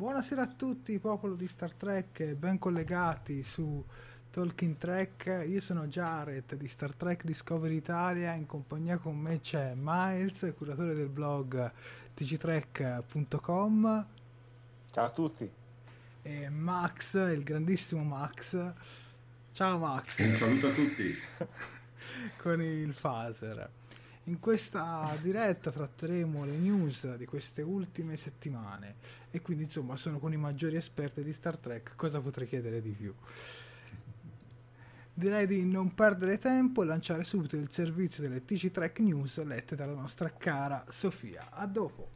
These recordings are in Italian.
Buonasera a tutti, popolo di Star Trek, ben collegati su Talking Trek. Io sono Jared di Star Trek Discovery Italia, in compagnia con me c'è Miles, curatore del blog tgtrek.com. Ciao a tutti. E Max, il grandissimo Max. Ciao Max. Un saluto a tutti. con il phaser. In questa diretta tratteremo le news di queste ultime settimane e quindi insomma sono con i maggiori esperti di Star Trek, cosa potrei chiedere di più? Direi di non perdere tempo e lanciare subito il servizio delle TC Trek News lette dalla nostra cara Sofia. A dopo!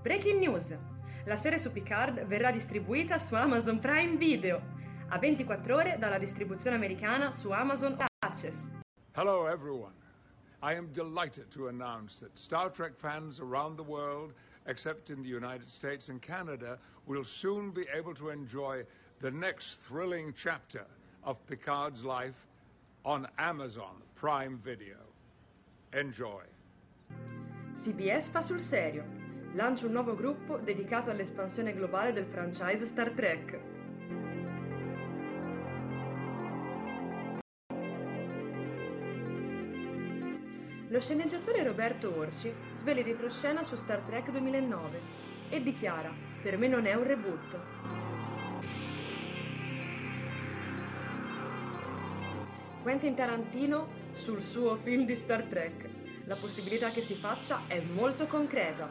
Breaking news! La serie su Picard verrà distribuita su Amazon Prime Video a 24 ore dalla distribuzione americana su Amazon Access. Hello, everyone. I am delighted to announce that Star Trek fans around the world, except in the United States and Canada, will soon be able to enjoy the next thrilling chapter of Picard's life on Amazon Prime Video. Enjoy. CBS fa sul serio. Lancia un nuovo gruppo dedicato all'espansione globale del franchise Star Trek. Lo sceneggiatore Roberto Orci svela il retroscena su Star Trek 2009 e dichiara: Per me non è un reboot. Quentin Tarantino sul suo film di Star Trek. La possibilità che si faccia è molto concreta.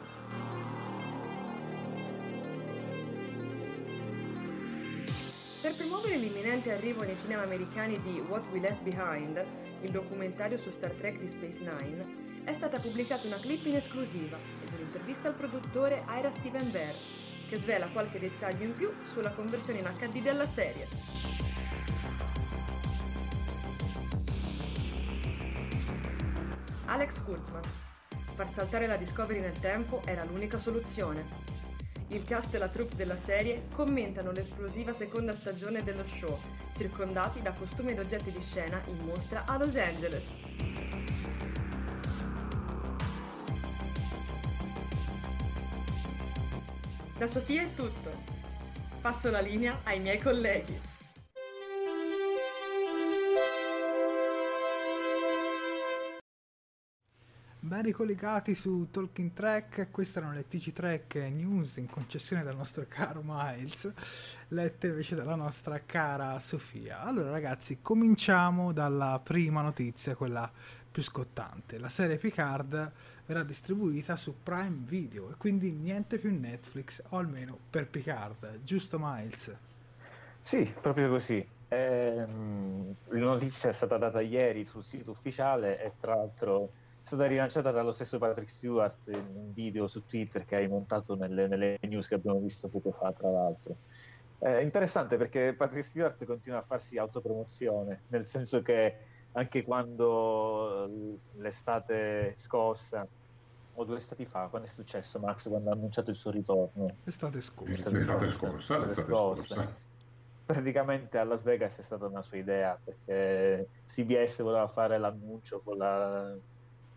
Per promuovere l'imminente arrivo nei cinema americani di What We Left Behind, il documentario su Star Trek di Space Nine, è stata pubblicata una clip in esclusiva ed un'intervista al produttore Ira Steven Bear, che svela qualche dettaglio in più sulla conversione in HD della serie. Alex Kurtzman. Far saltare la Discovery nel tempo era l'unica soluzione. Il cast e la troupe della serie commentano l'esplosiva seconda stagione dello show, circondati da costumi ed oggetti di scena in mostra a Los Angeles. Da Sofia è tutto. Passo la linea ai miei colleghi. Ricollegati su Talking Track, queste erano le TG Track News in concessione dal nostro caro Miles, lette invece dalla nostra cara Sofia. Allora ragazzi, cominciamo dalla prima notizia, quella più scottante. La serie Picard verrà distribuita su Prime Video e quindi niente più Netflix, o almeno per Picard, giusto Miles? Sì, proprio così. Eh, la notizia è stata data ieri sul sito ufficiale e tra l'altro stata rilanciata dallo stesso Patrick Stewart in un video su Twitter che hai montato nelle, nelle news che abbiamo visto poco fa, tra l'altro. È interessante perché Patrick Stewart continua a farsi autopromozione, nel senso che anche quando l'estate scorsa, o due estati fa, quando è successo Max, quando ha annunciato il suo ritorno? L'estate scorsa. L'estate, l'estate scorsa, l'estate scorsa. Praticamente a Las Vegas è stata una sua idea perché CBS voleva fare l'annuncio con la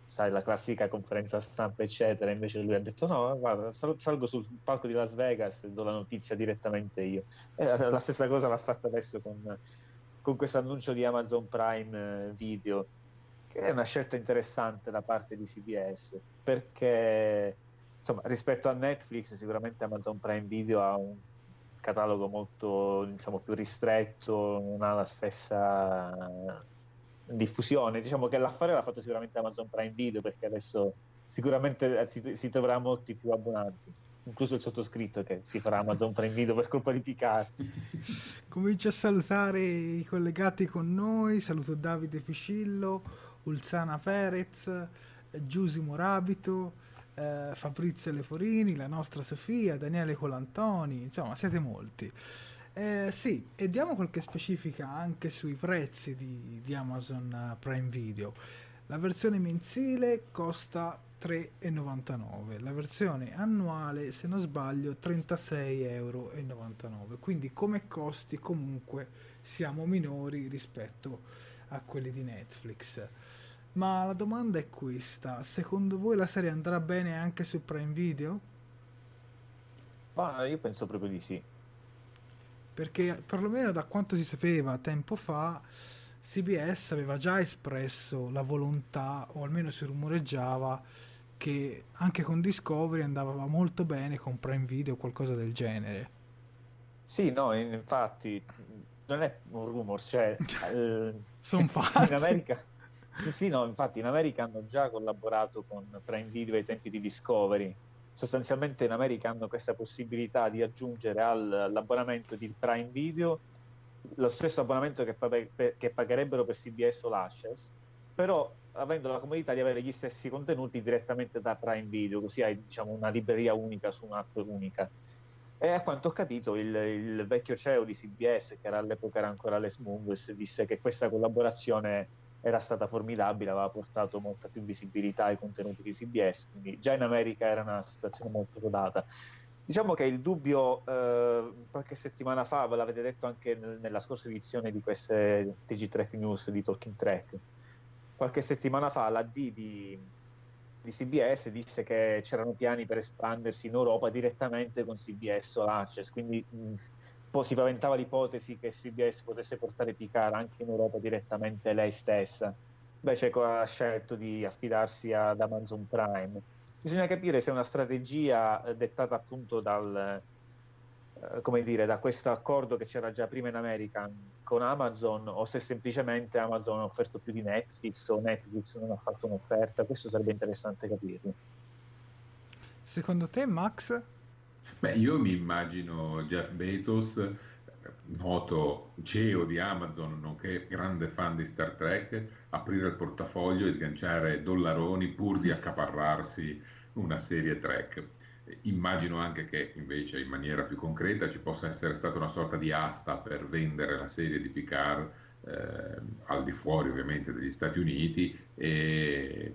sai, la classica conferenza stampa, eccetera. Invece lui ha detto: No, guarda, salgo sul palco di Las Vegas e do la notizia direttamente io. E la, la stessa cosa l'ha fatta adesso con, con questo annuncio di Amazon Prime Video, che è una scelta interessante da parte di CBS perché insomma, rispetto a Netflix, sicuramente Amazon Prime Video ha un catalogo molto diciamo, più ristretto, non ha la stessa diffusione. Diciamo che l'affare l'ha fatto sicuramente Amazon Prime Video perché adesso sicuramente eh, si, si troverà molti più abbonati incluso il sottoscritto che si farà Amazon Prime Video per colpa di Picard. Comincio a salutare i collegati con noi, saluto Davide Piscillo, Ulzana Perez, Giusimo Rabito, eh, Fabrizio Leforini, la nostra Sofia, Daniele Colantoni, insomma siete molti. Eh, sì, e diamo qualche specifica anche sui prezzi di, di, Amazon Prime Video. La versione mensile costa 3,99, la versione annuale, se non sbaglio, 36,99 euro. Quindi come costi comunque siamo minori rispetto a quelli di Netflix. Ma la domanda è questa, secondo voi la serie andrà bene anche su Prime Video? Ma io penso proprio di sì perché perlomeno da quanto si sapeva tempo fa CBS aveva già espresso la volontà o almeno si rumoreggiava che anche con Discovery andava molto bene con Prime Video o qualcosa del genere. Sì no infatti non è un rumor cioè eh, sono fatti. in America sì sì no infatti in America hanno già collaborato con Prime Video ai tempi di Discovery sostanzialmente in America hanno questa possibilità di aggiungere al, all'abbonamento di Prime Video lo stesso abbonamento che, che pagherebbero per CBS o l'Ashes, però avendo la comodità di avere gli stessi contenuti direttamente da Prime Video, così hai diciamo, una libreria unica su un'app unica. E a quanto ho capito, il, il vecchio CEO di CBS, che era all'epoca era ancora Les Mungus, disse che questa collaborazione era stata formidabile, aveva portato molta più visibilità ai contenuti di CBS, quindi già in America era una situazione molto rodata. Diciamo che il dubbio eh, qualche settimana fa, ve l'avete detto anche nel, nella scorsa edizione di queste TG Track News di Talking Track, qualche settimana fa la D di, di CBS disse che c'erano piani per espandersi in Europa direttamente con CBS o Access, quindi mh, si paventava l'ipotesi che CBS potesse portare Picard anche in Europa direttamente lei stessa. Invece ha scelto di affidarsi ad Amazon Prime. Bisogna capire se è una strategia eh, dettata appunto dal, eh, come dire, da questo accordo che c'era già prima in America con Amazon o se semplicemente Amazon ha offerto più di Netflix o Netflix non ha fatto un'offerta. Questo sarebbe interessante capirlo. Secondo te, Max? Beh, io mi immagino Jeff Bezos, noto CEO di Amazon, nonché grande fan di Star Trek, aprire il portafoglio e sganciare dollaroni pur di accaparrarsi una serie Trek. Immagino anche che invece in maniera più concreta ci possa essere stata una sorta di asta per vendere la serie di Picard eh, al di fuori ovviamente degli Stati Uniti e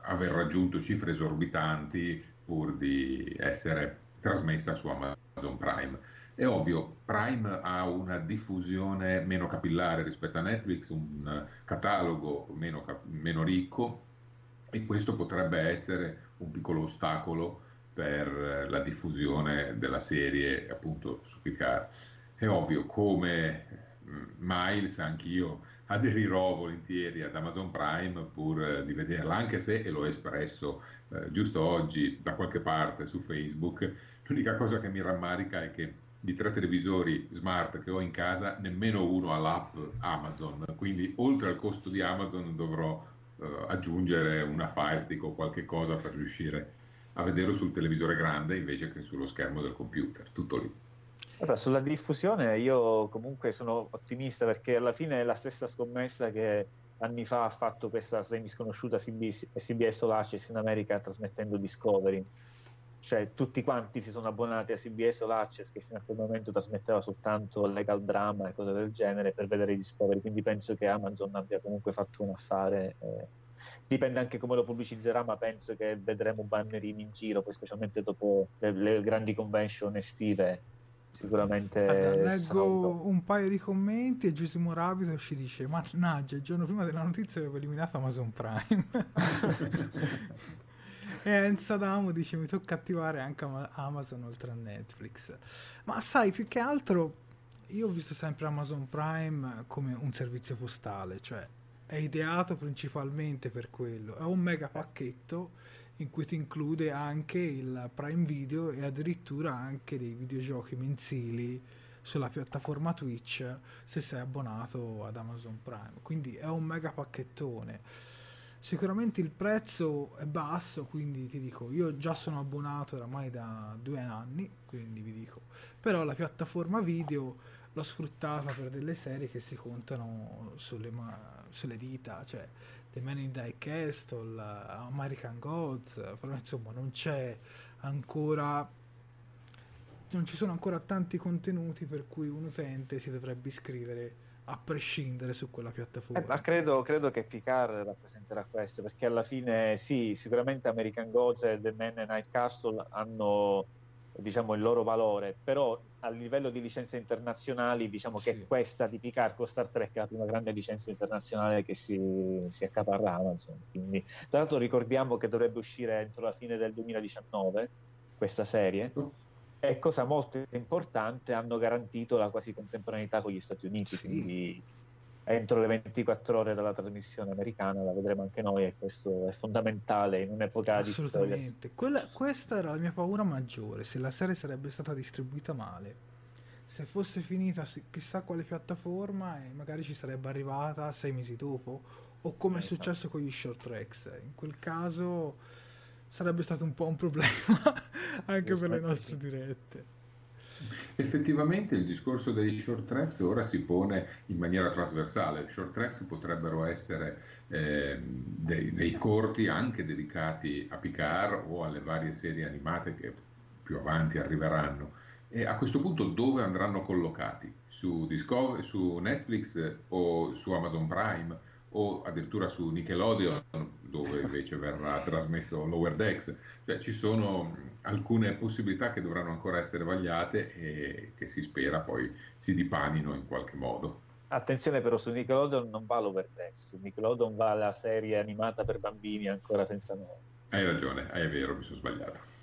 aver raggiunto cifre esorbitanti pur di essere trasmessa su Amazon Prime. È ovvio, Prime ha una diffusione meno capillare rispetto a Netflix, un catalogo meno, meno ricco e questo potrebbe essere un piccolo ostacolo per la diffusione della serie appunto su Picard. È ovvio, come mm, Miles, anch'io aderirò volentieri ad Amazon Prime pur eh, di vederla, anche se, e l'ho espresso eh, giusto oggi da qualche parte su Facebook, l'unica cosa che mi rammarica è che di tre televisori smart che ho in casa, nemmeno uno ha l'app Amazon, quindi oltre al costo di Amazon dovrò eh, aggiungere una Fire Stick o qualche cosa per riuscire a vederlo sul televisore grande invece che sullo schermo del computer, tutto lì. Allora, sulla diffusione io comunque sono ottimista perché alla fine è la stessa scommessa che anni fa ha fatto questa semi sconosciuta CBS, CBS Access in America trasmettendo Discovery. Cioè tutti quanti si sono abbonati a CBS o Access che fino a quel momento trasmetteva soltanto legal drama e cose del genere per vedere Discovery. Quindi penso che Amazon abbia comunque fatto un affare eh. dipende anche come lo pubblicizzerà ma penso che vedremo bannerini in giro poi specialmente dopo le, le grandi convention estive sicuramente Guarda, leggo un paio di commenti e Giusimo Rabido ci dice mannaggia il giorno prima della notizia avevo eliminato Amazon Prime e Enza Damo dice mi tocca attivare anche Amazon oltre a Netflix. Ma sai, più che altro io ho visto sempre Amazon Prime come un servizio postale, cioè è ideato principalmente per quello. È un mega pacchetto in cui ti include anche il Prime Video e addirittura anche dei videogiochi mensili sulla piattaforma Twitch se sei abbonato ad Amazon Prime. Quindi è un mega pacchettone Sicuramente il prezzo è basso, quindi ti dico, io già sono abbonato oramai da due anni, quindi vi dico, però la piattaforma video l'ho sfruttata per delle serie che si contano sulle, sulle dita, cioè The Man in Die Castle, American Gods, però insomma non c'è ancora non ci sono ancora tanti contenuti per cui un utente si dovrebbe iscrivere a prescindere su quella piattaforma. Eh, ma credo, credo, che Picard rappresenterà questo, perché alla fine sì, sicuramente American Gods e The Man and Night Castle hanno diciamo, il loro valore, però a livello di licenze internazionali diciamo sì. che questa di Picard con Star Trek è la prima grande licenza internazionale che si, si accaparra Amazon. Quindi, tra l'altro ricordiamo che dovrebbe uscire entro la fine del 2019 questa serie. E cosa molto importante, hanno garantito la quasi contemporaneità con gli Stati Uniti, sì. quindi entro le 24 ore dalla trasmissione americana la vedremo anche noi e questo è fondamentale in un'epoca di Assolutamente. Quella, questa era la mia paura maggiore, se la serie sarebbe stata distribuita male. Se fosse finita su chissà quale piattaforma e magari ci sarebbe arrivata sei mesi dopo, o come esatto. è successo con gli short tracks. In quel caso sarebbe stato un po' un problema anche per le nostre dirette. Effettivamente il discorso dei short tracks ora si pone in maniera trasversale. Short tracks potrebbero essere eh, dei, dei, corti anche dedicati a Picard o alle varie serie animate che più avanti arriveranno. E a questo punto dove andranno collocati? Su, Discover, su Netflix o su Amazon Prime? O addirittura su Nickelodeon dove invece verrà trasmesso Lower Decks. Cioè, ci sono alcune possibilità che dovranno ancora essere vagliate e che si spera poi si dipanino in qualche modo. Attenzione però su Nickelodeon non va l'Over Decks, su Nickelodeon va la serie animata per bambini ancora senza nome. Hai ragione, è vero, mi sono sbagliato.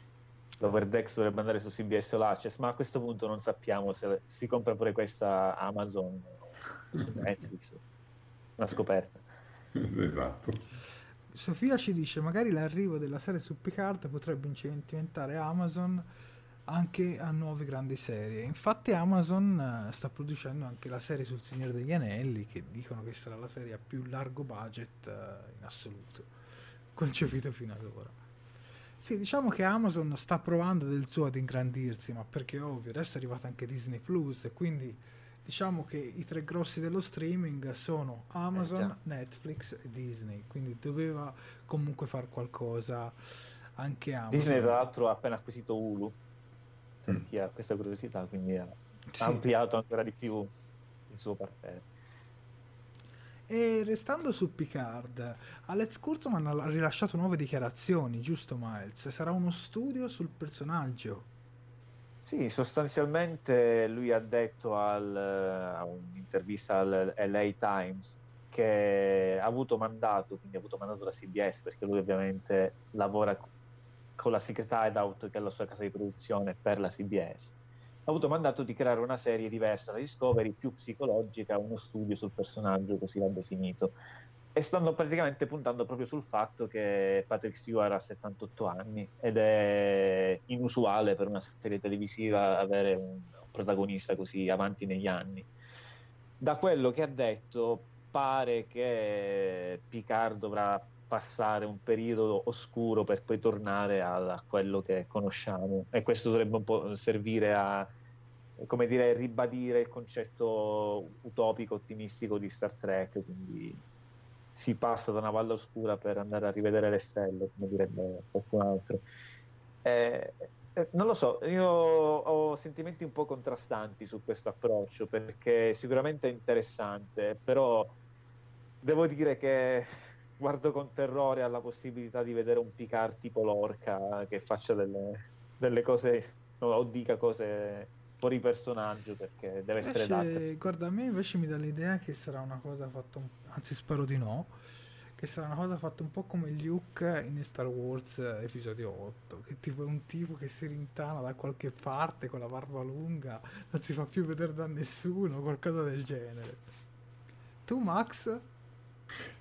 L'Overdex dovrebbe andare su CBS o l'Access, ma a questo punto non sappiamo se si compra pure questa Amazon o su Netflix una scoperta. esatto. Sofia ci dice magari l'arrivo della serie su Picard potrebbe incentivizzare Amazon anche a nuove grandi serie. Infatti Amazon uh, sta producendo anche la serie sul Signore degli Anelli che dicono che sarà la serie a più largo budget uh, in assoluto concepita fino ad ora. Sì, diciamo che Amazon sta provando del suo ad ingrandirsi, ma perché ovvio, adesso è arrivata anche Disney Plus e quindi diciamo che i tre grossi dello streaming sono Amazon, eh, Netflix e Disney, quindi doveva comunque fare qualcosa anche Amazon. Disney tra l'altro ha appena acquisito Hulu, per mm. chi ha questa curiosità, quindi ha sì. ampliato ancora di più il suo parterre. E restando su Picard, Alex Kurzman ha rilasciato nuove dichiarazioni, giusto Miles? Sarà uno studio sul personaggio sì, sostanzialmente lui ha detto al, a un'intervista al LA Times che ha avuto mandato, quindi ha avuto mandato da CBS perché lui ovviamente lavora con la Secret Hideout che è la sua casa di produzione per la CBS ha avuto mandato di creare una serie diversa da Discovery, più psicologica, uno studio sul personaggio, così l'ha definito. E stanno praticamente puntando proprio sul fatto che Patrick Stewart ha 78 anni ed è inusuale per una serie televisiva avere un protagonista così avanti negli anni. Da quello che ha detto, pare che Picard dovrà passare un periodo oscuro per poi tornare a, quello che conosciamo e questo dovrebbe un po' servire a come dire ribadire il concetto utopico ottimistico di Star Trek quindi si passa da una valle oscura per andare a rivedere le stelle come direbbe qualcun altro. Eh, eh, non lo so, io ho sentimenti un po' contrastanti su questo approccio perché sicuramente è interessante, però devo dire che guardo con terrore alla possibilità di vedere un Picard tipo Lorca che faccia delle, delle cose o dica cose fuori personaggio perché deve invece, essere data. Guarda, a me invece mi dà l'idea che sarà una cosa fatta, un... anzi spero di no, che sarà una cosa fatta un po' come Luke in Star Wars episodio 8, che tipo è un tipo che si rintana da qualche parte con la barba lunga, non si fa più vedere da nessuno, qualcosa del genere. Tu Max?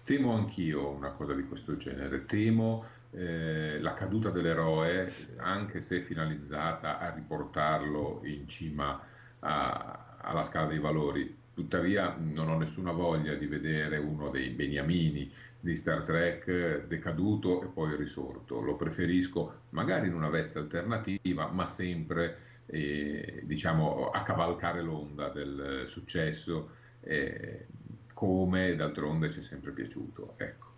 Temo anch'io una cosa di questo genere, temo eh, la caduta dell'eroe, anche se finalizzata a riportarlo in cima a, alla scala dei valori. Tuttavia non ho nessuna voglia di vedere uno dei beniamini di Star Trek decaduto e poi risorto. Lo preferisco magari in una veste alternativa, ma sempre eh, diciamo, a cavalcare l'onda del successo. Eh, come d'altronde ci è sempre piaciuto. Ecco.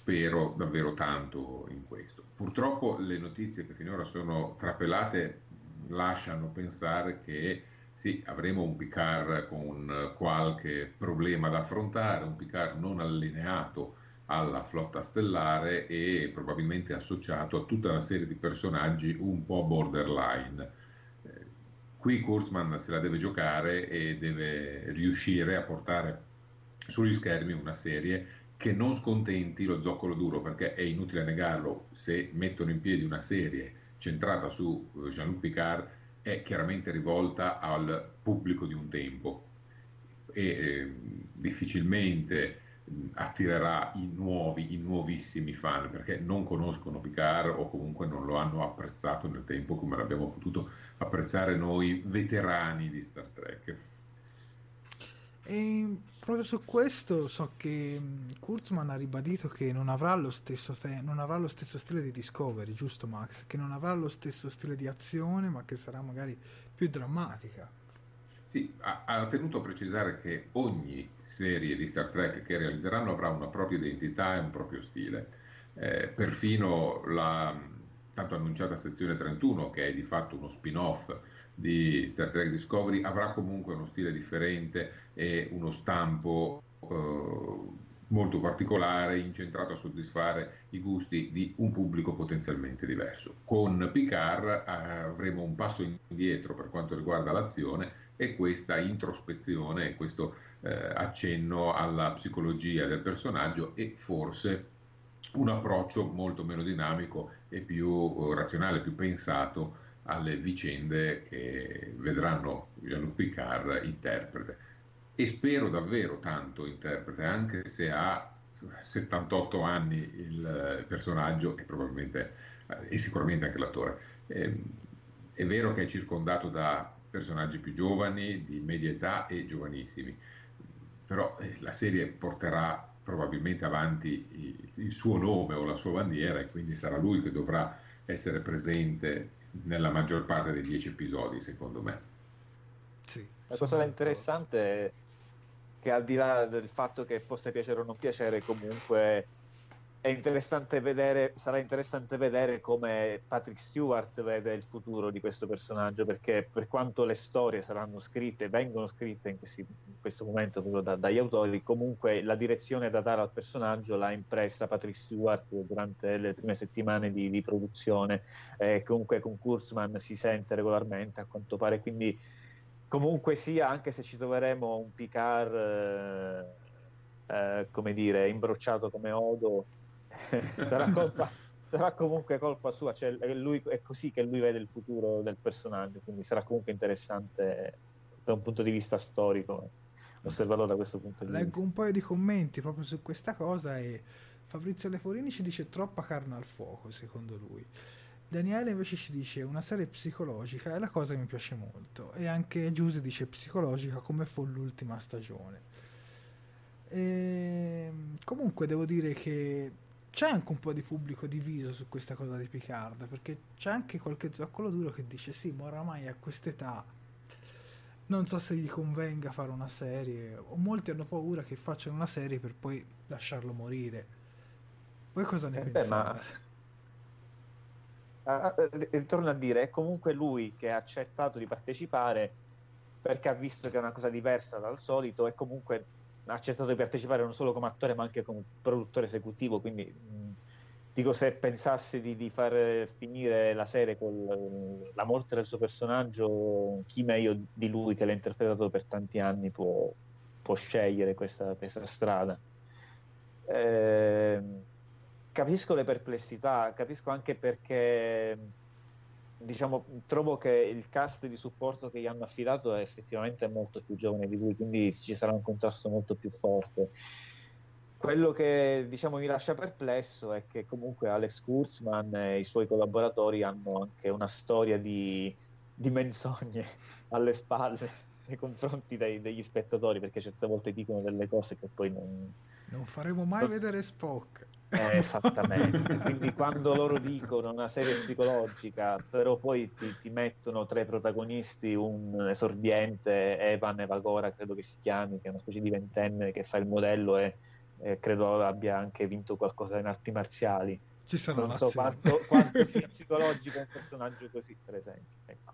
Spero davvero tanto in questo. Purtroppo le notizie che finora sono trapelate lasciano pensare che sì, avremo un Picard con qualche problema da affrontare, un Picard non allineato alla flotta stellare e probabilmente associato a tutta una serie di personaggi un po' borderline Qui Kurzman se la deve giocare e deve riuscire a portare sugli schermi una serie che non scontenti lo zoccolo duro, perché è inutile negarlo, se mettono in piedi una serie centrata su eh, Jean-Luc Picard è chiaramente rivolta al pubblico di un tempo e eh, difficilmente attirerà i nuovi, i nuovissimi fan perché non conoscono Picard o comunque non lo hanno apprezzato nel tempo come l'abbiamo potuto apprezzare noi veterani di Star Trek. E proprio su questo so che Kurtzman ha ribadito che non avrà, lo stesso, non avrà lo stesso stile di Discovery, giusto Max? Che non avrà lo stesso stile di azione ma che sarà magari più drammatica. Sì, ha, ha, tenuto a precisare che ogni serie di Star Trek che realizzeranno avrà una propria identità e un proprio stile. Eh, perfino la tanto annunciata sezione 31, che è di fatto uno spin-off di Star Trek Discovery, avrà comunque uno stile differente e uno stampo eh, molto particolare, incentrato a soddisfare i gusti di un pubblico potenzialmente diverso. Con Picard eh, avremo un passo indietro per quanto riguarda l'azione e questa introspezione, questo eh, accenno alla psicologia del personaggio e forse un approccio molto meno dinamico e più eh, razionale, più pensato alle vicende che vedranno Jean-Luc Picard interprete. E spero davvero tanto interprete, anche se ha 78 anni il personaggio e probabilmente eh, e sicuramente anche l'attore. Eh, è vero che è circondato da personaggi più giovani, di media età e giovanissimi. Però eh, la serie porterà probabilmente avanti il suo nome o la sua bandiera e quindi sarà lui che dovrà essere presente nella maggior parte dei dieci episodi, secondo me. Sì, la cosa interessante è che al di là del fatto che possa piacere o non piacere, comunque interessante vedere, sarà interessante vedere come Patrick Stewart vede il futuro di questo personaggio, perché per quanto le storie saranno scritte, vengono scritte in, questi, in questo momento da, dagli autori, comunque la direzione da dare al personaggio l'ha impressa Patrick Stewart durante le prime settimane di, di produzione, eh, comunque con Kurzman si sente regolarmente a quanto pare, quindi comunque sia, anche se ci troveremo un Picard, eh, eh, come dire, imbrocciato come Odo, sarà colpa, sarà comunque colpa sua, cioè è, lui, è così che lui vede il futuro del personaggio, quindi sarà comunque interessante da un punto di vista storico osservarlo da questo punto di Leggo vista. Leggo un paio di commenti proprio su questa cosa e Fabrizio Leforini ci dice troppa carne al fuoco, secondo lui. Daniele invece ci dice una serie psicologica è la cosa che mi piace molto e anche Giuse dice psicologica come fu l'ultima stagione. E... Ehm, comunque devo dire che c'è anche un po' di pubblico diviso su questa cosa di Picard perché c'è anche qualche zoccolo duro che dice sì ma oramai a quest'età non so se gli convenga fare una serie o molti hanno paura che facciano una serie per poi lasciarlo morire voi cosa ne eh pensate? Beh, ma... ritorno a dire è comunque lui che ha accettato di partecipare perché ha visto che è una cosa diversa dal solito e comunque ha accettato di partecipare non solo come attore ma anche come produttore esecutivo quindi mh, dico se pensasse di, di, far finire la serie con la morte del suo personaggio chi meglio di lui che l'ha interpretato per tanti anni può, può scegliere questa, questa strada. Eh, capisco le perplessità capisco anche perché diciamo, trovo che il cast di supporto che gli hanno affidato è effettivamente molto più giovane di lui, quindi ci sarà un contrasto molto più forte. Quello che diciamo, mi lascia perplesso è che comunque Alex Kurzman e i suoi collaboratori hanno anche una storia di, di menzogne alle spalle nei confronti dei, degli spettatori, perché certe volte dicono delle cose che poi non... Non faremo mai non... vedere Spock. Eh, esattamente, quindi quando loro dicono una serie psicologica, però poi ti, ti, mettono tra i protagonisti un esordiente, Evan Evagora credo che si chiami, che è una specie di ventenne che fa il modello e, e credo abbia anche vinto qualcosa in arti marziali. Ci sono non so quanto, quanto sia psicologico un personaggio così, per esempio. Ecco.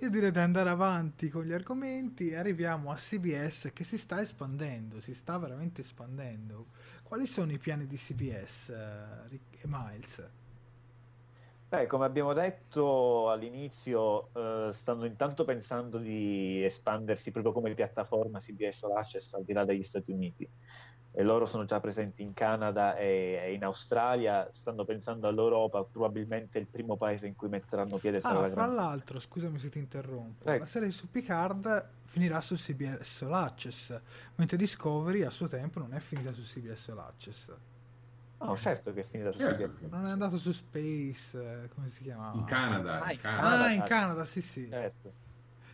Io direi di andare avanti con gli argomenti e arriviamo a CBS che si sta espandendo, si sta veramente espandendo. Quali sono i piani di CBS, uh, Rick e Miles? Beh, come abbiamo detto all'inizio, uh, stanno intanto pensando di espandersi proprio come piattaforma CBS All Access al di là degli Stati Uniti e loro sono già presenti in Canada e in Australia, stanno pensando all'Europa, probabilmente il primo paese in cui metteranno piede sarà ah, la Fra l'altro, scusami se ti interrompo, Prego. la serie su Picard finirà su CBS All Access, mentre Discovery a suo tempo non è finita su CBS All Access. No, certo che è finita su certo. CBS. Non è andato su Space, eh, come si chiamava? In Canada. Ah, in Canada, ah, in Canada sì, sì. Certo.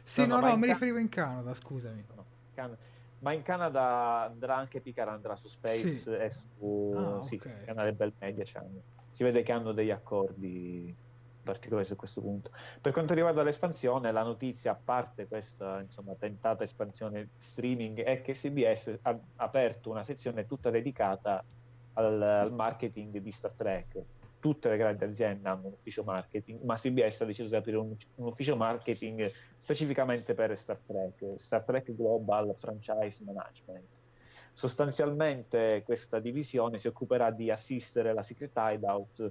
Sì, no, no, no mi Can... riferivo in Canada, scusami. No, Canada ma in Canada andrà anche Picard andrà su Space sì. e su ah, sì, okay. canale Bell Media si vede che hanno degli accordi particolari su questo punto per quanto riguarda l'espansione la notizia a parte questa insomma, tentata espansione streaming è che CBS ha aperto una sezione tutta dedicata al, al marketing di Star Trek tutte le grandi aziende hanno un ufficio marketing, ma CBS ha deciso di aprire un, un, ufficio marketing specificamente per Star Trek, Star Trek Global Franchise Management. Sostanzialmente questa divisione si occuperà di assistere la Secret Hideout,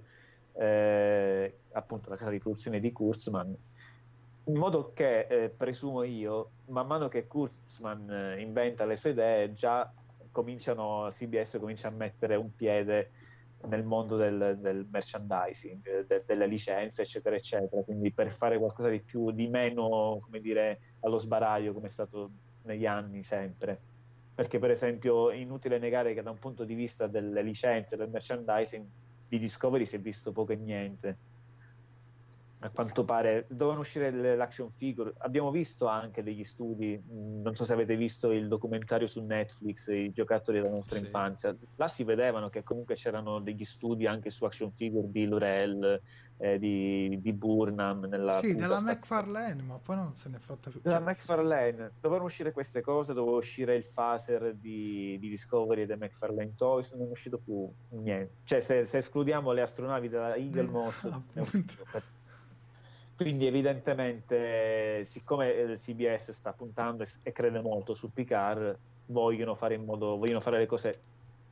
eh, appunto la casa di produzione di Kurzman, in modo che, eh, presumo io, man mano che Kurzman eh, inventa le sue idee, già cominciano, CBS comincia a mettere un piede nel mondo del, del merchandising, de, delle licenze, eccetera, eccetera. Quindi per fare qualcosa di più, di meno, come dire, allo sbaraglio, come è stato negli anni sempre. Perché, per esempio, è inutile negare che da un punto di vista delle licenze, del merchandising, di Discovery si è visto poco e niente a quanto pare dovevano uscire l'action figure. Abbiamo visto anche degli studi, non so se avete visto il documentario su Netflix, i giocattoli della nostra sì. infanzia. Là si vedevano che comunque c'erano degli studi anche su action figure di Lorel, eh, di, di, Burnham. Nella sì, della McFarlane, ma poi non se ne è fatta più. Della McFarlane. Dovevano uscire queste cose, doveva uscire il phaser di, di Discovery e dei McFarlane Toys, non è uscito più niente. Cioè, se, se escludiamo le astronavi della Eagle Moss, eh, quindi evidentemente, siccome eh, CBS sta puntando e crede molto su Picard, vogliono fare, modo, vogliono fare le cose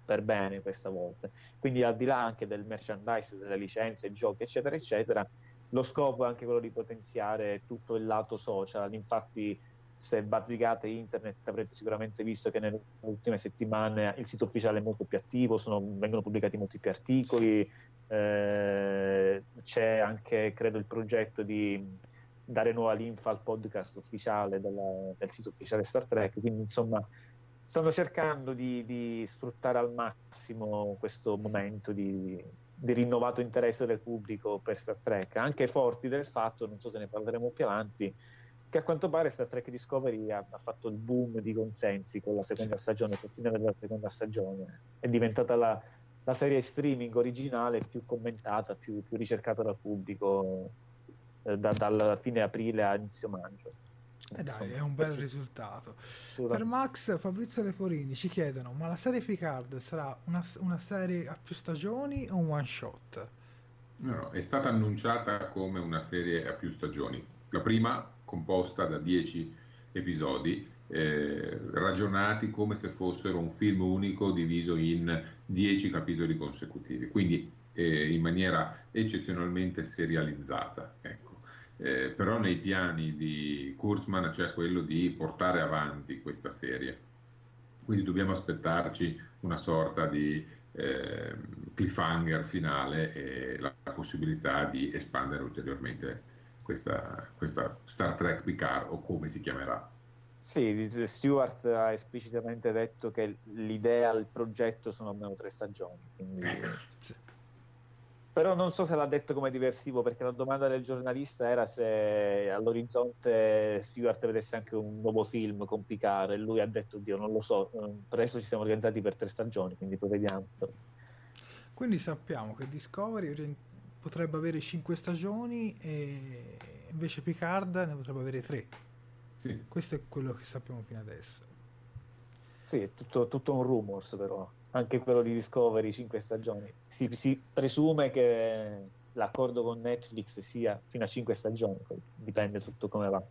per bene questa volta. Quindi al di là anche del merchandise, delle licenze, giochi, eccetera, eccetera, lo scopo è anche quello di potenziare tutto il lato social. Infatti se bazzicate internet avrete sicuramente visto che nelle ultime settimane il sito ufficiale è molto più attivo, sono, vengono pubblicati molti più articoli, eh, c'è anche credo il progetto di dare nuova linfa al podcast ufficiale della, del sito ufficiale Star Trek, quindi insomma stanno cercando di, di sfruttare al massimo questo momento di, di, rinnovato interesse del pubblico per Star Trek, anche forti del fatto, non so se ne parleremo più avanti, che a quanto pare Star Trek Discovery ha, ha fatto il boom di consensi con la seconda stagione, col finire della seconda stagione, è diventata la, la serie streaming originale più commentata, più, più ricercata dal pubblico eh, da, dalla fine aprile a inizio maggio. Eh dai, è un bel risultato. Per Max, Fabrizio Leporini ci chiedono: ma la serie Picard sarà una, una serie a più stagioni o un one shot? No, no, è stata annunciata come una serie a più stagioni. La prima composta da 10 episodi eh, ragionati come se fossero un film unico diviso in 10 capitoli consecutivi, quindi eh, in maniera eccezionalmente serializzata. Ecco. Eh, però nei piani di Kurtzman c'è quello di portare avanti questa serie, quindi dobbiamo aspettarci una sorta di eh, cliffhanger finale e la, la possibilità di espandere ulteriormente questa, questa Star Trek Picard o come si chiamerà. Sì, Stewart ha esplicitamente detto che l'idea, il progetto sono almeno tre stagioni. Quindi... Però non so se l'ha detto come diversivo, perché la domanda del giornalista era se all'orizzonte Stewart vedesse anche un nuovo film con Picard e lui ha detto, Dio, non lo so, per adesso ci siamo organizzati per tre stagioni, quindi poi vediamo. Quindi sappiamo che Discovery potrebbe avere 5 stagioni e invece Picard ne potrebbe avere 3. Sì. Questo è quello che sappiamo fino adesso. Sì, è tutto, tutto un rumors però, anche quello di Discovery 5 stagioni. Si, si, presume che l'accordo con Netflix sia fino a 5 stagioni, dipende tutto come va.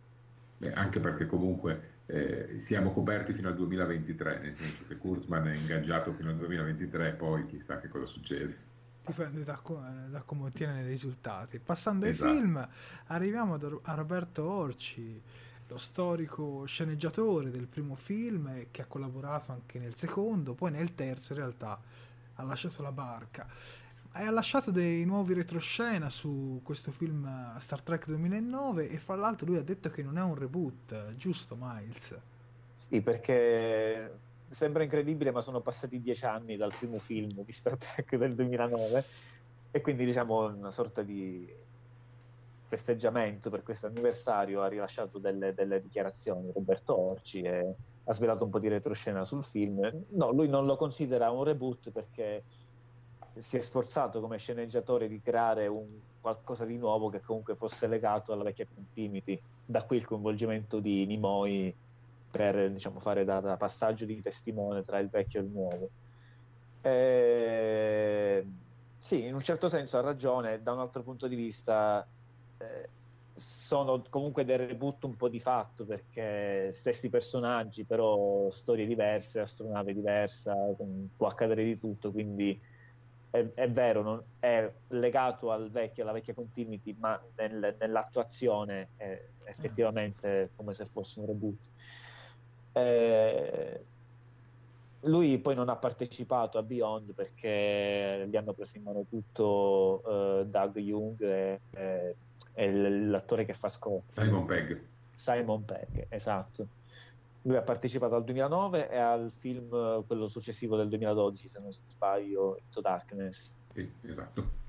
Beh, anche perché comunque eh, siamo coperti fino al 2023, nel senso che Kurtzman è ingaggiato fino al 2023, poi chissà che cosa succede dipende da, da, come ottiene i risultati. Passando esatto. ai film, arriviamo a Roberto Orci, lo storico sceneggiatore del primo film che ha collaborato anche nel secondo, poi nel terzo in realtà ha lasciato la barca. E ha lasciato dei nuovi retroscena su questo film Star Trek 2009 e fra l'altro lui ha detto che non è un reboot, giusto Miles? Sì, perché sembra incredibile, ma sono passati dieci anni dal primo film di Star Trek del 2009 e quindi diciamo una sorta di festeggiamento per questo anniversario ha rilasciato delle, delle dichiarazioni Roberto Orci e ha svelato un po' di retroscena sul film. No, lui non lo considera un reboot perché si è sforzato come sceneggiatore di creare un qualcosa di nuovo che comunque fosse legato alla vecchia continuity. Da qui il coinvolgimento di Nimoy per diciamo, fare da, da, passaggio di testimone tra il vecchio e il nuovo. Eh, sì, in un certo senso ha ragione, da un altro punto di vista eh, sono comunque dei reboot un po' di fatto perché stessi personaggi, però storie diverse, astronave diversa, può accadere di tutto, quindi è, è vero, non, è legato al vecchio, alla vecchia continuity, ma nel, nell'attuazione è effettivamente come se fosse un reboot. Eh, lui poi non ha partecipato a Beyond perché gli hanno preso in mano tutto uh, Doug Young e, e, e, l'attore che fa Scott. Simon Pegg. Simon Pegg, esatto. Lui ha partecipato al 2009 e al film, quello successivo del 2012, se non sbaglio, Into Darkness. Sì, esatto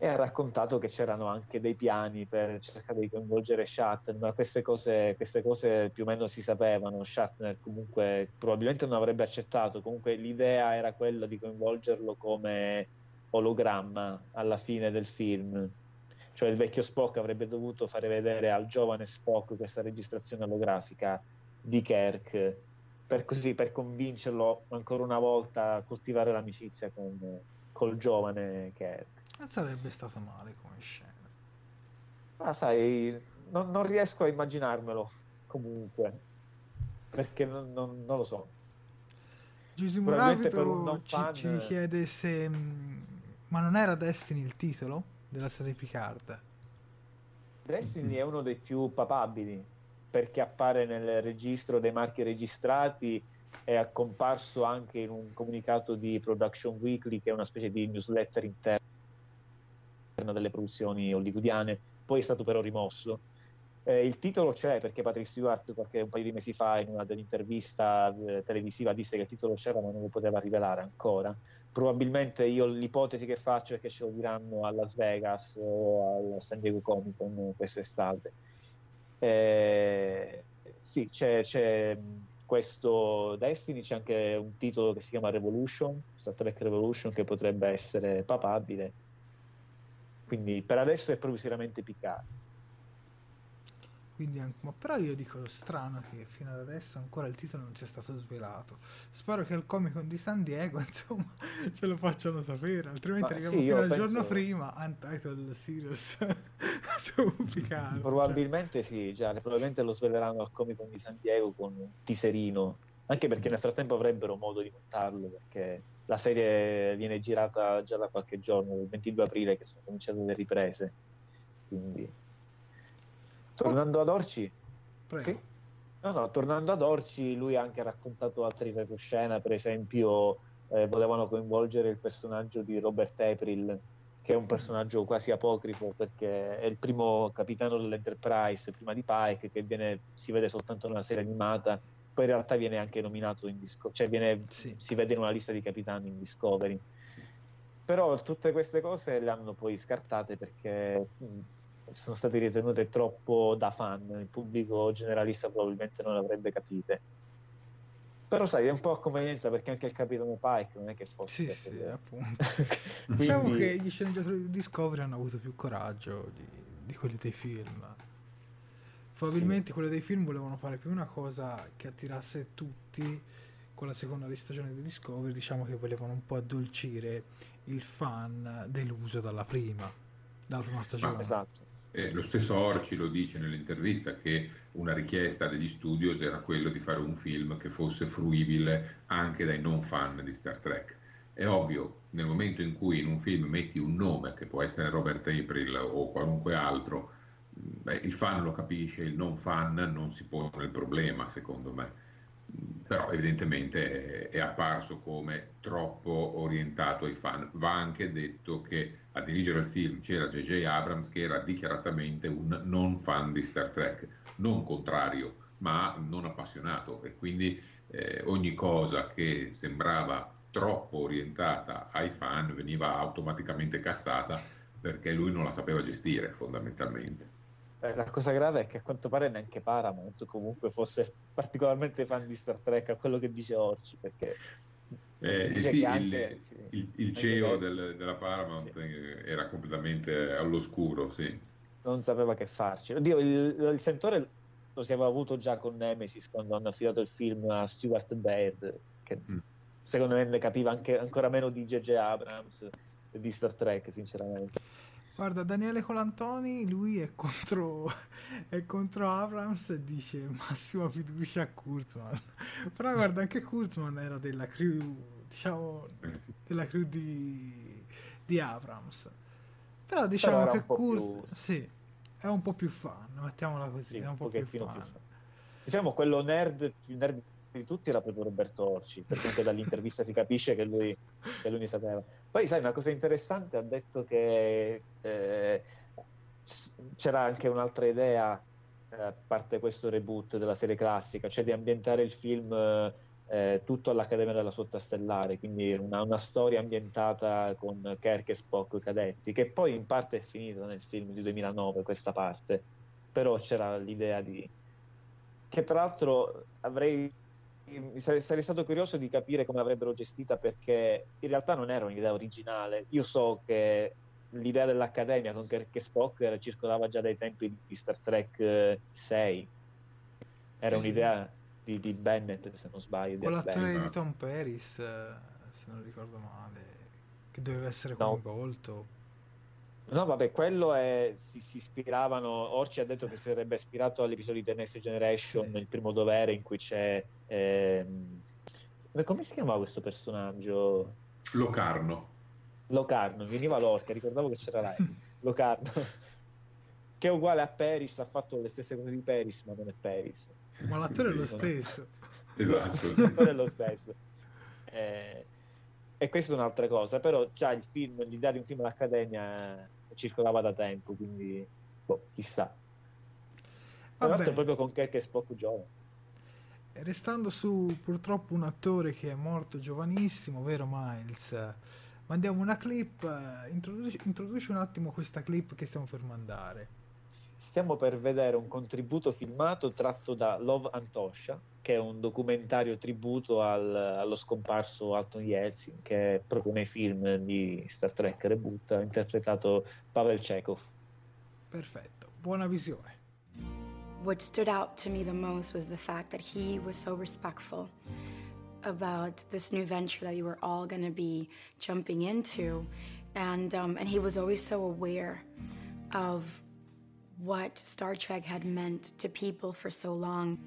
e ha raccontato che c'erano anche dei piani per cercare di coinvolgere Shatner, ma queste cose, queste cose più o meno si sapevano. Shatner comunque probabilmente non avrebbe accettato, comunque l'idea era quella di coinvolgerlo come ologramma alla fine del film. Cioè il vecchio Spock avrebbe dovuto fare vedere al giovane Spock questa registrazione olografica di Kirk per, così, per convincerlo ancora una volta a coltivare l'amicizia con, col giovane Kirk. Non sarebbe stato male come scena. Ma sai, non, non riesco a immaginarmelo comunque, perché non, non, non lo so. Giuseppe Moravito ci, fan... ci chiede se... Mm, ma non era Destiny il titolo della serie Picard? Destiny è uno dei più papabili, perché appare nel registro dei marchi registrati è comparso anche in un comunicato di Production Weekly, che è una specie di newsletter interna delle produzioni hollywoodiane, poi è stato però rimosso. Eh, il titolo c'è perché Patrick Stewart qualche, un paio di mesi fa in una dell'intervista eh, televisiva disse che il titolo c'era ma non lo poteva rivelare ancora. Probabilmente io l'ipotesi che faccio è che ce lo diranno a Las Vegas o al San Diego Comic Con quest'estate. Eh, sì, c'è, c'è questo Destiny c'è anche un titolo che si chiama Revolution, Star Trek Revolution, che potrebbe essere papabile. Quindi per adesso è proprio seriamente piccato. Quindi, ma però io dico strano che fino ad adesso ancora il titolo non sia stato svelato. Spero che al Comic Con di San Diego, insomma, ce lo facciano sapere, altrimenti arriviamo sì, fino al penso... giorno prima Untitled su Picard. Probabilmente cioè. sì, già, probabilmente lo sveleranno al Comic Con di San Diego con un teaserino, anche perché nel frattempo avrebbero modo di montarlo, perché la serie viene girata già da qualche giorno, il 22 aprile che sono cominciate le riprese. Quindi Tornando ad Orci, sì? no, no, tornando ad Orci, lui ha anche raccontato altri retroscena, per esempio eh, volevano coinvolgere il personaggio di Robert April, che è un personaggio quasi apocrifo perché è il primo capitano dell'Enterprise prima di Pike, che viene, si vede soltanto nella serie animata, poi in realtà viene anche nominato in Discovery, cioè viene, sì. si vede in una lista di capitani in Discovery. Sì. Però tutte queste cose le hanno poi scartate perché sono state ritenute troppo da fan, il pubblico generalista probabilmente non le avrebbe capite. Però sai, è un po' a convenienza perché anche il capitano Pike non è che fosse... Sì, sì, appunto. Quindi... Diciamo che gli sceneggiatori di Discovery hanno avuto più coraggio di, di quelli dei film. Probabilmente sì. quelli dei film volevano fare più una cosa che attirasse tutti con la seconda stagione di Discovery, diciamo che volevano un po' addolcire il fan deluso dalla prima, dalla prima stagione. Ah, esatto. Eh, lo stesso Orci lo dice nell'intervista che una richiesta degli studios era quello di fare un film che fosse fruibile anche dai non fan di Star Trek. È ovvio, nel momento in cui in un film metti un nome, che può essere Robert April o qualunque altro, beh, il fan lo capisce, il non fan non si pone il problema, secondo me. Però evidentemente è apparso come troppo orientato ai fan. Va anche detto che a dirigere il film c'era J.J. Abrams che era dichiaratamente un non fan di Star Trek, non contrario, ma non appassionato e quindi eh, ogni cosa che sembrava troppo orientata ai fan veniva automaticamente cassata perché lui non la sapeva gestire fondamentalmente. La cosa grave è che a quanto pare neanche Paramount comunque fosse particolarmente fan di Star Trek a quello che dice Orci perché eh, sì, anche, il, sì, il, il, CEO del, della Paramount sì. era completamente all'oscuro, sì. Non sapeva che farci. Oddio, il, il sentore lo si aveva avuto già con Nemesis quando hanno affidato il film a Stuart Baird, che mm. secondo me ne capiva anche, ancora meno di J.J. Abrams di Star Trek, sinceramente. Guarda, Daniele Colantoni, lui è contro, è contro Abrams e dice massima fiducia a Kurzman. Però guarda, anche Kurzman era della crew, diciamo, della crew di, di Abrams. Però diciamo Però che Kurzman, più... sì, è un po' più fan, mettiamola così, sì, è un, un po' più fan. più fan. Diciamo quello nerd, più nerd di tutti era proprio Roberto Orci, perché anche dall'intervista si capisce che lui, che lui ne sapeva. Poi, sai, una cosa interessante, ha detto che eh, c'era anche un'altra idea, eh, a parte questo reboot della serie classica, cioè di ambientare il film eh, tutto all'Accademia della Sotta Stellare, quindi una, una, storia ambientata con Kirk e Spock cadetti, che poi in parte è finita nel film di 2009, questa parte, però c'era l'idea di... che tra l'altro avrei sarei, sarei, stato curioso di capire come l'avrebbero gestita perché in realtà non era un'idea originale. Io so che l'idea dell'Accademia con Kirk e Spock circolava già dai tempi di Star Trek 6. Eh, era sì. un'idea di, di, Bennett, se non sbaglio. Con l'attore di Tom Paris, eh, se non ricordo male, che doveva essere coinvolto. No. No, vabbè, quello è, si, si, ispiravano. Orci ha detto che si sarebbe ispirato all'episodio di The Next Generation, sì. il primo dovere, in cui c'è. Ehm, come si chiamava questo personaggio? Locarno. Locarno, veniva l'orca, ricordavo che c'era lei. Locarno. che è uguale a Paris, ha fatto le stesse cose di Paris, ma non è Paris. Ma l'attore è lo stesso. Esatto. L'attore è lo stesso. Eh, e questa è un'altra cosa, però già il film, l'idea di un film all'Accademia circolava da tempo, quindi boh, chissà. Tra l'altro proprio con Kirk e Spock giovane. Restando su purtroppo un attore che è morto giovanissimo, vero Miles? Mandiamo una clip, introduci, introduci un attimo questa clip che stiamo per mandare. Stiamo per vedere un contributo filmato tratto da Love Antosha, che è un documentario tributo al, allo scomparso Alton Yeltsin, che proprio nei film di Star Trek Reboot ha interpretato Pavel Chekhov. Perfetto, buona visione. What stood out to me the most was the fact that he was so respectful about this new venture that you were all going to be jumping into, and um, and he was always so aware of what Star Trek had meant to people for so long.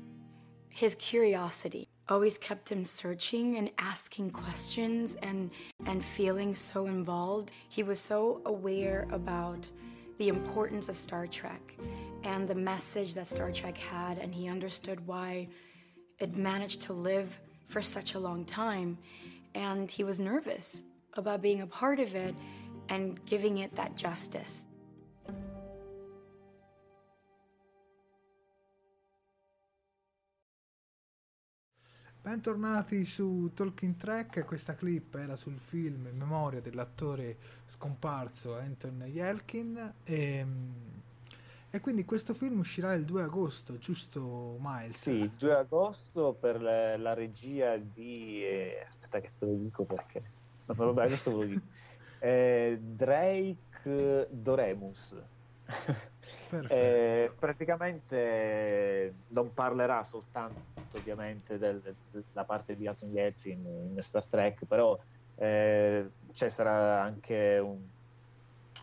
His curiosity always kept him searching and asking questions and and feeling so involved. He was so aware about the importance of Star Trek and the message that Star Trek had, and he understood why it managed to live for such a long time. And he was nervous about being a part of it and giving it that justice. Bentornati su Talking Track, questa clip era sul film in memoria dell'attore scomparso Anton Yelkin e, e, quindi questo film uscirà il 2 agosto, giusto Miles? Sì, il 2 agosto per la, la regia di... Eh, aspetta che te lo dico perché... No, vabbè, adesso ve lo dico. Eh, Drake Doremus. Eh, praticamente non parlerà soltanto ovviamente del, della parte di Alton Yeltsin in, Star Trek, però eh, ci sarà anche un,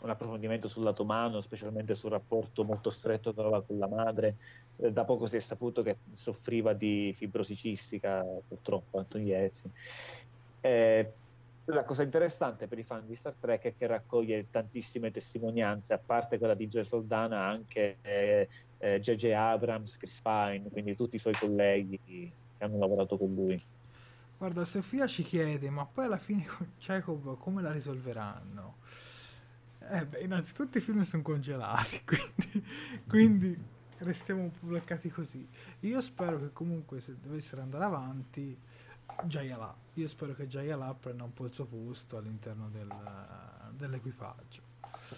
un, approfondimento sul lato umano, specialmente sul rapporto molto stretto che aveva con la madre. Eh, da poco si è saputo che soffriva di fibrosi cistica, purtroppo, Anton Yeltsin. La cosa interessante per i fan di Star Trek è che raccoglie tantissime testimonianze, a parte quella di Joe Soldana, anche. Eh, eh, Abrams, Chris Pine, quindi tutti i suoi colleghi che hanno lavorato con lui. Guarda, Sofia ci chiede, ma poi alla fine con Chekhov come la risolveranno? Eh beh, innanzitutto i film sono congelati, quindi, quindi restiamo bloccati così. Io spero che comunque se dovessero andare avanti Jayala. Io spero che Jayala prenda un po' il suo posto all'interno del, dell'equipaggio.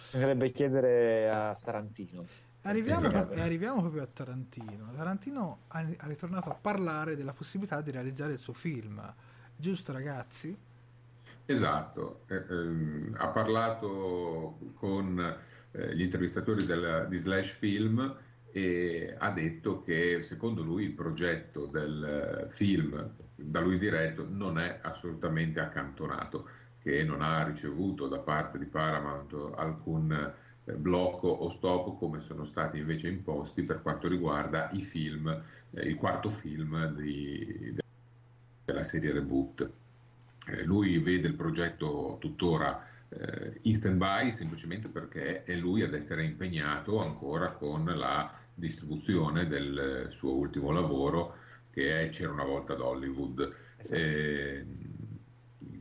Si sarebbe chiedere a Tarantino. Arriviamo, e arriviamo proprio a Tarantino. Tarantino ha, ha, ritornato a parlare della possibilità di realizzare il suo film, giusto ragazzi? Esatto, eh, ehm, ha parlato con eh, gli intervistatori del, di Slash Film e ha detto che secondo lui il progetto del film da lui diretto non è assolutamente accantonato, che non ha ricevuto da parte di Paramount alcun eh, blocco o stop come sono stati invece imposti per quanto riguarda i film, eh, il quarto film di, della serie Reboot. Eh, lui vede il progetto tuttora eh, in stand by semplicemente perché è lui ad essere impegnato ancora con la distribuzione del suo ultimo lavoro che è C'era una volta ad Hollywood. Esatto. Eh,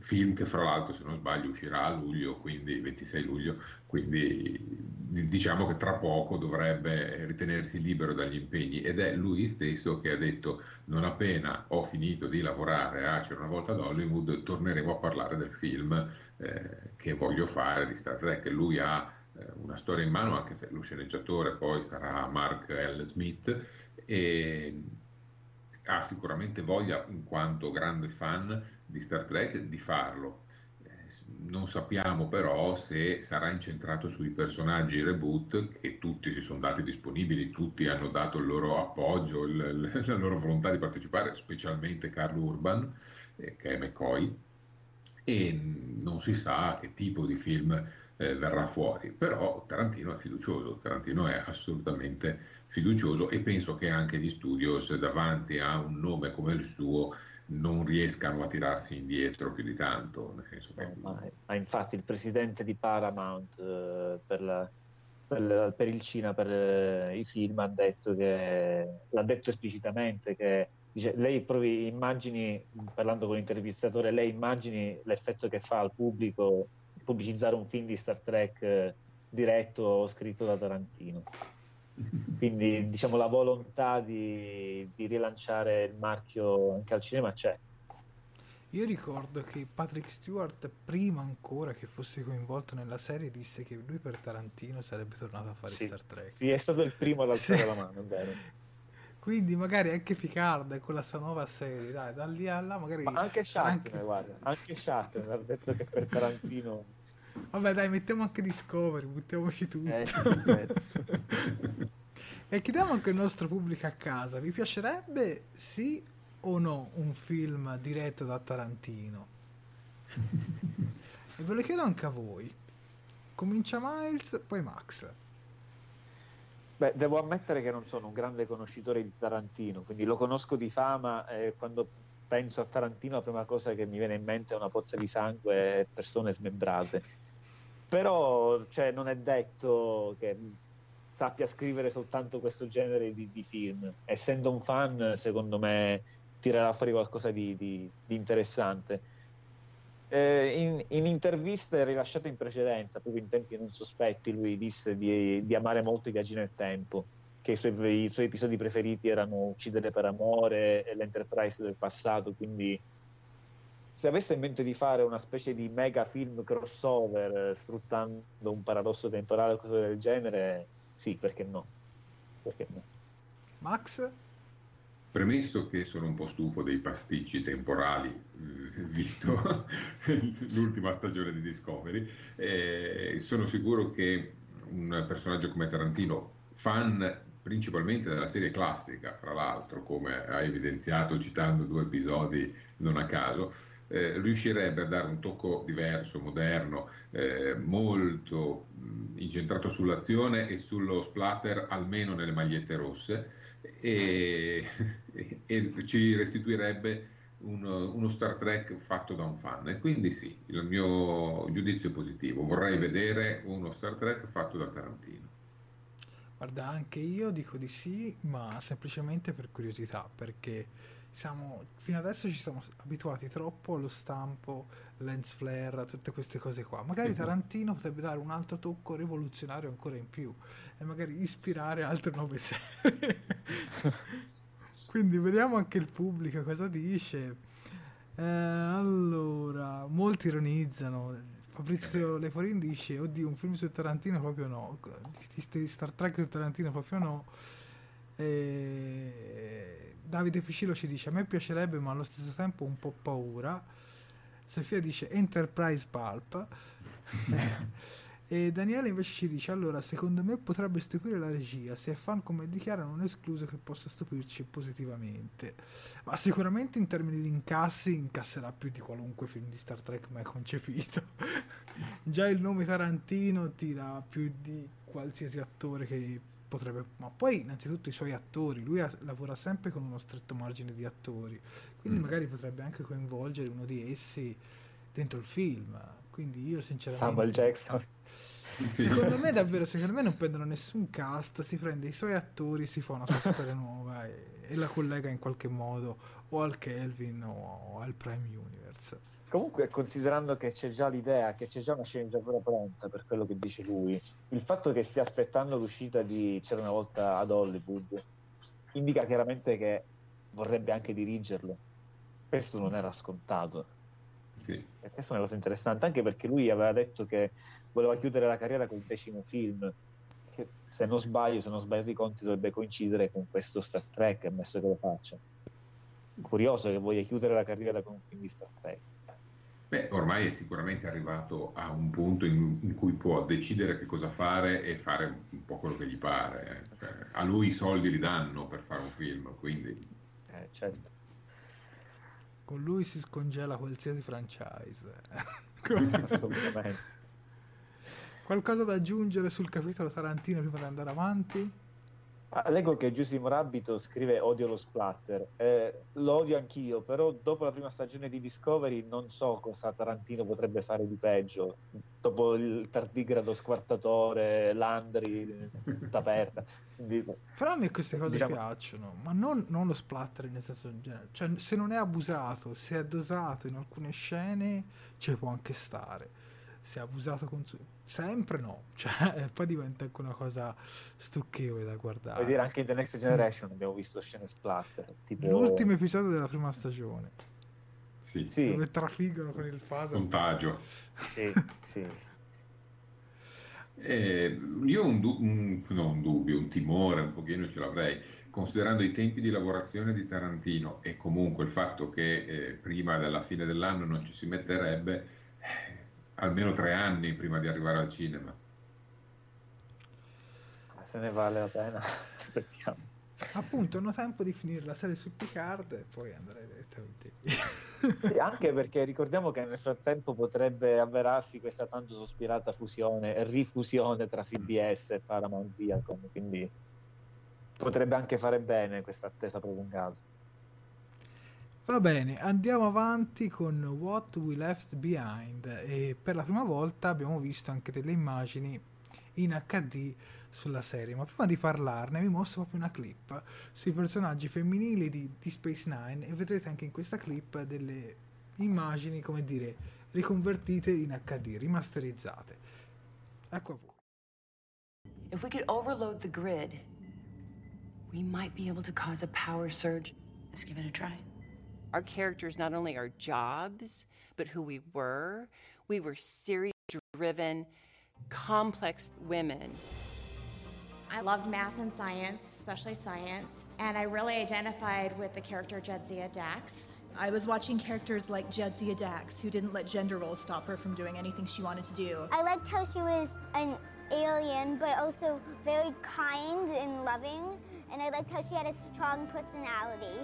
film che fra l'altro se non sbaglio uscirà a luglio, quindi 26 luglio, quindi diciamo che tra poco dovrebbe ritenersi libero dagli impegni ed è lui stesso che ha detto non appena ho finito di lavorare a C'era una volta ad Hollywood torneremo a parlare del film eh, che voglio fare di Star Trek. Lui ha una storia in mano anche se lo sceneggiatore poi sarà Mark L. Smith e ha sicuramente voglia, in quanto grande fan di Star Trek, di farlo. Eh, non sappiamo però se sarà incentrato sui personaggi reboot che tutti si sono dati disponibili, tutti hanno dato il loro appoggio, il, la loro volontà di partecipare, specialmente Carl Urban, eh, che è McCoy, e non si sa che tipo di film eh, verrà fuori, però Tarantino è fiducioso, Tarantino è assolutamente fiducioso e penso che anche gli studios davanti a un nome come il suo non riescano a tirarsi indietro più di tanto. Che... ma, ma, infatti il presidente di Paramount eh, per, la, per, per il cinema, per eh, i film, ha detto che l'ha detto esplicitamente che dice, lei proprio immagini, parlando con l'intervistatore, lei immagini l'effetto che fa al pubblico pubblicizzare un film di Star Trek eh, diretto o scritto da Tarantino. Quindi diciamo la volontà di, di rilanciare il marchio anche al cinema c'è. Io ricordo che Patrick Stewart, prima ancora che fosse coinvolto nella serie, disse che lui per Tarantino sarebbe tornato a fare Sì. Star Trek. Sì, è stato il primo ad alzare Sì. la mano, è vero. Quindi magari anche Picard con la sua nuova serie, dai, da lì a là magari... Ma anche Shatner, guarda, anche Shatner ha detto che per Tarantino... Vabbè dai, mettiamo anche Discovery, buttiamoci tutto. Eh, sì, certo. E chiediamo anche al nostro pubblico a casa, vi piacerebbe sì o no un film diretto da Tarantino? e ve lo chiedo anche a voi. Comincia Miles, poi Max. Beh, devo ammettere che non sono un grande conoscitore di Tarantino, quindi lo conosco di fama e quando penso a Tarantino la prima cosa che mi viene in mente è una pozza di sangue e persone smembrate. Però cioè, non è detto che sappia scrivere soltanto questo genere di, di film. Essendo un fan, secondo me tirerà fuori qualcosa di, di- di interessante. Eh, in, in interviste rilasciate in precedenza, proprio in tempi non sospetti, lui disse di, di amare molto i viaggi nel tempo, che i suoi, i suoi episodi preferiti erano Uccidere per amore e l'Enterprise del passato, quindi se avesse in mente di fare una specie di mega film crossover eh, sfruttando un paradosso temporale o cose del genere, sì, perché no? Perché no? Max? Premesso che sono un po' stufo dei pasticci temporali, eh, visto l'ultima stagione di Discovery, eh, sono sicuro che un personaggio come Tarantino, fan principalmente della serie classica, fra l'altro, come ha evidenziato citando due episodi non a caso, eh, riuscirebbe a dare un tocco diverso, moderno, eh, molto mh, incentrato sull'azione e sullo splatter, almeno nelle magliette rosse, e, e ci restituirebbe uno, uno Star Trek fatto da un fan. E quindi sì, il mio giudizio è positivo. Vorrei vedere uno Star Trek fatto da Tarantino. Guarda, anche io dico di sì, ma semplicemente per curiosità, perché siamo, fino adesso ci siamo abituati troppo allo stampo, lens flare, tutte queste cose qua. Magari. Tarantino potrebbe dare un altro tocco rivoluzionario ancora in più e magari ispirare altre nuove serie. Quindi vediamo anche il pubblico cosa dice. Eh, allora, molti ironizzano. Fabrizio Leforin dice: Oddio, un film su Tarantino proprio no. Di Star Trek su Tarantino proprio no. E Davide Piscillo ci dice: A me piacerebbe, ma allo stesso tempo un po' paura. Sofia dice Enterprise Pulp. e Daniele invece ci dice: Allora, secondo me potrebbe stupire la regia. Se è fan come dichiara, non è escluso che possa stupirci positivamente. Ma sicuramente in termini di incassi, incasserà più di qualunque film di Star Trek mai concepito. Già il nome Tarantino tira più di qualsiasi attore che potrebbe. Ma poi, innanzitutto, i suoi attori. Lui ha- lavora sempre con uno stretto margine di attori. Quindi, Mm. magari potrebbe anche coinvolgere uno di essi dentro il film. Quindi, io sinceramente. Samuel Jackson. Secondo me davvero, secondo me non prendono nessun cast, si prende i suoi attori, si fa una sua storia nuova e, e la collega in qualche modo o al Kelvin o al Prime Universe. Comunque, considerando che c'è già l'idea, che c'è già una sceneggiatura pronta per quello che dice lui, il fatto che stia aspettando l'uscita di C'era una volta ad Hollywood indica chiaramente che vorrebbe anche dirigerlo. Questo non era scontato. Sì. E questa è una cosa interessante, anche perché lui aveva detto che voleva chiudere la carriera col decimo film, che se non sbaglio, se non sbaglio i conti, dovrebbe coincidere con questo Star Trek, ammesso che lo faccia. Curioso che voglia chiudere la carriera con un film di Star Trek. Beh, ormai è sicuramente arrivato a un punto in, in cui può decidere che cosa fare e fare un po' quello che gli pare. eh. Cioè, a lui i soldi li danno per fare un film, quindi Eh, certo. Con lui si scongela qualsiasi franchise. Assolutamente. Qualcosa da aggiungere sul capitolo Tarantino prima di andare avanti? Ah, leggo che Giusimo Rabbito scrive odio lo splatter. Eh, lo odio anch'io, però dopo la prima stagione di Discovery non so cosa Tarantino potrebbe fare di peggio. Dopo il tardigrado squartatore, Landry, aperta. Quindi, Però a me queste cose Diciamo- piacciono, ma non, non lo splatter nel senso in genere. Cioè, se non è abusato, se è dosato in alcune scene, ci può anche stare. Se è abusato con... sempre no. Cioè, poi diventa anche una cosa stucchevole da guardare. Vuol dire anche in The Next Generation abbiamo visto scene splatter. Tipo... L'ultimo episodio della prima stagione, Sì, Sì, dove trafiggono con il phaser. contagio. sì, sì, sì. Eh, io un, du- un- no, un dubbio, un timore un pochino ce l'avrei, considerando i tempi di lavorazione di Tarantino e comunque il fatto che eh, prima della fine dell'anno non ci si metterebbe eh, almeno tre anni prima di arrivare al cinema. Ma Se ne vale la pena, aspettiamo. Appunto, hanno tempo di finire la serie su Picard e poi andare direttamente via. Sì, anche perché ricordiamo che nel frattempo potrebbe avverarsi questa tanto sospirata fusione, rifusione tra CBS e Paramount Viacom, quindi potrebbe anche fare bene questa attesa prolungata. Va bene, andiamo avanti con What We Left Behind e per la prima volta abbiamo visto anche delle immagini in HD sulla serie, ma prima di parlarne vi mostro proprio una clip sui personaggi femminili di, di Space Nine e vedrete anche in questa clip delle immagini, come dire, riconvertite in HD, rimasterizzate. Ecco a voi. If we could overload the grid, we might be able to cause a power surge. Let's give it a try. Our characters not only are jobs, but who we were. We were serious, driven, complex women. I loved math and science, especially science, and I really identified with the character Jedzia Dax. I was watching characters like Jedzia Dax, who didn't let gender roles stop her from doing anything she wanted to do. I liked how she was an alien, but also very kind and loving. And I liked how she had a strong personality.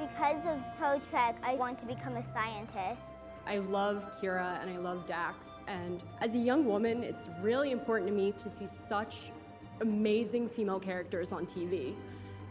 Because of Star Trek, I want to become a scientist. I love Kira and I love Dax. And as a young woman, it's really important to me to see such amazing female characters on TV.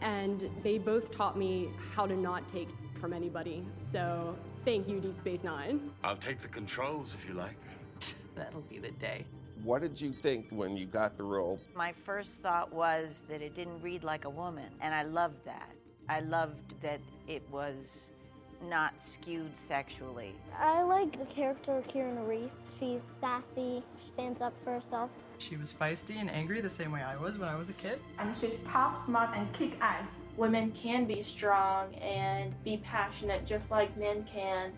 And they both taught me how to not take from anybody. So thank you, Deep Space Nine. I'll take the controls if you like. That'll be the day. What did you think when you got the role? My first thought was that it didn't read like a woman, and I loved that. I loved that it was not skewed sexually. I like the character Kieran Reese. She's sassy, she stands up for herself. She was feisty and angry the same way I was when I was a kid. And she's tough, smart, and kick ass. Women can be strong and be passionate just like men can.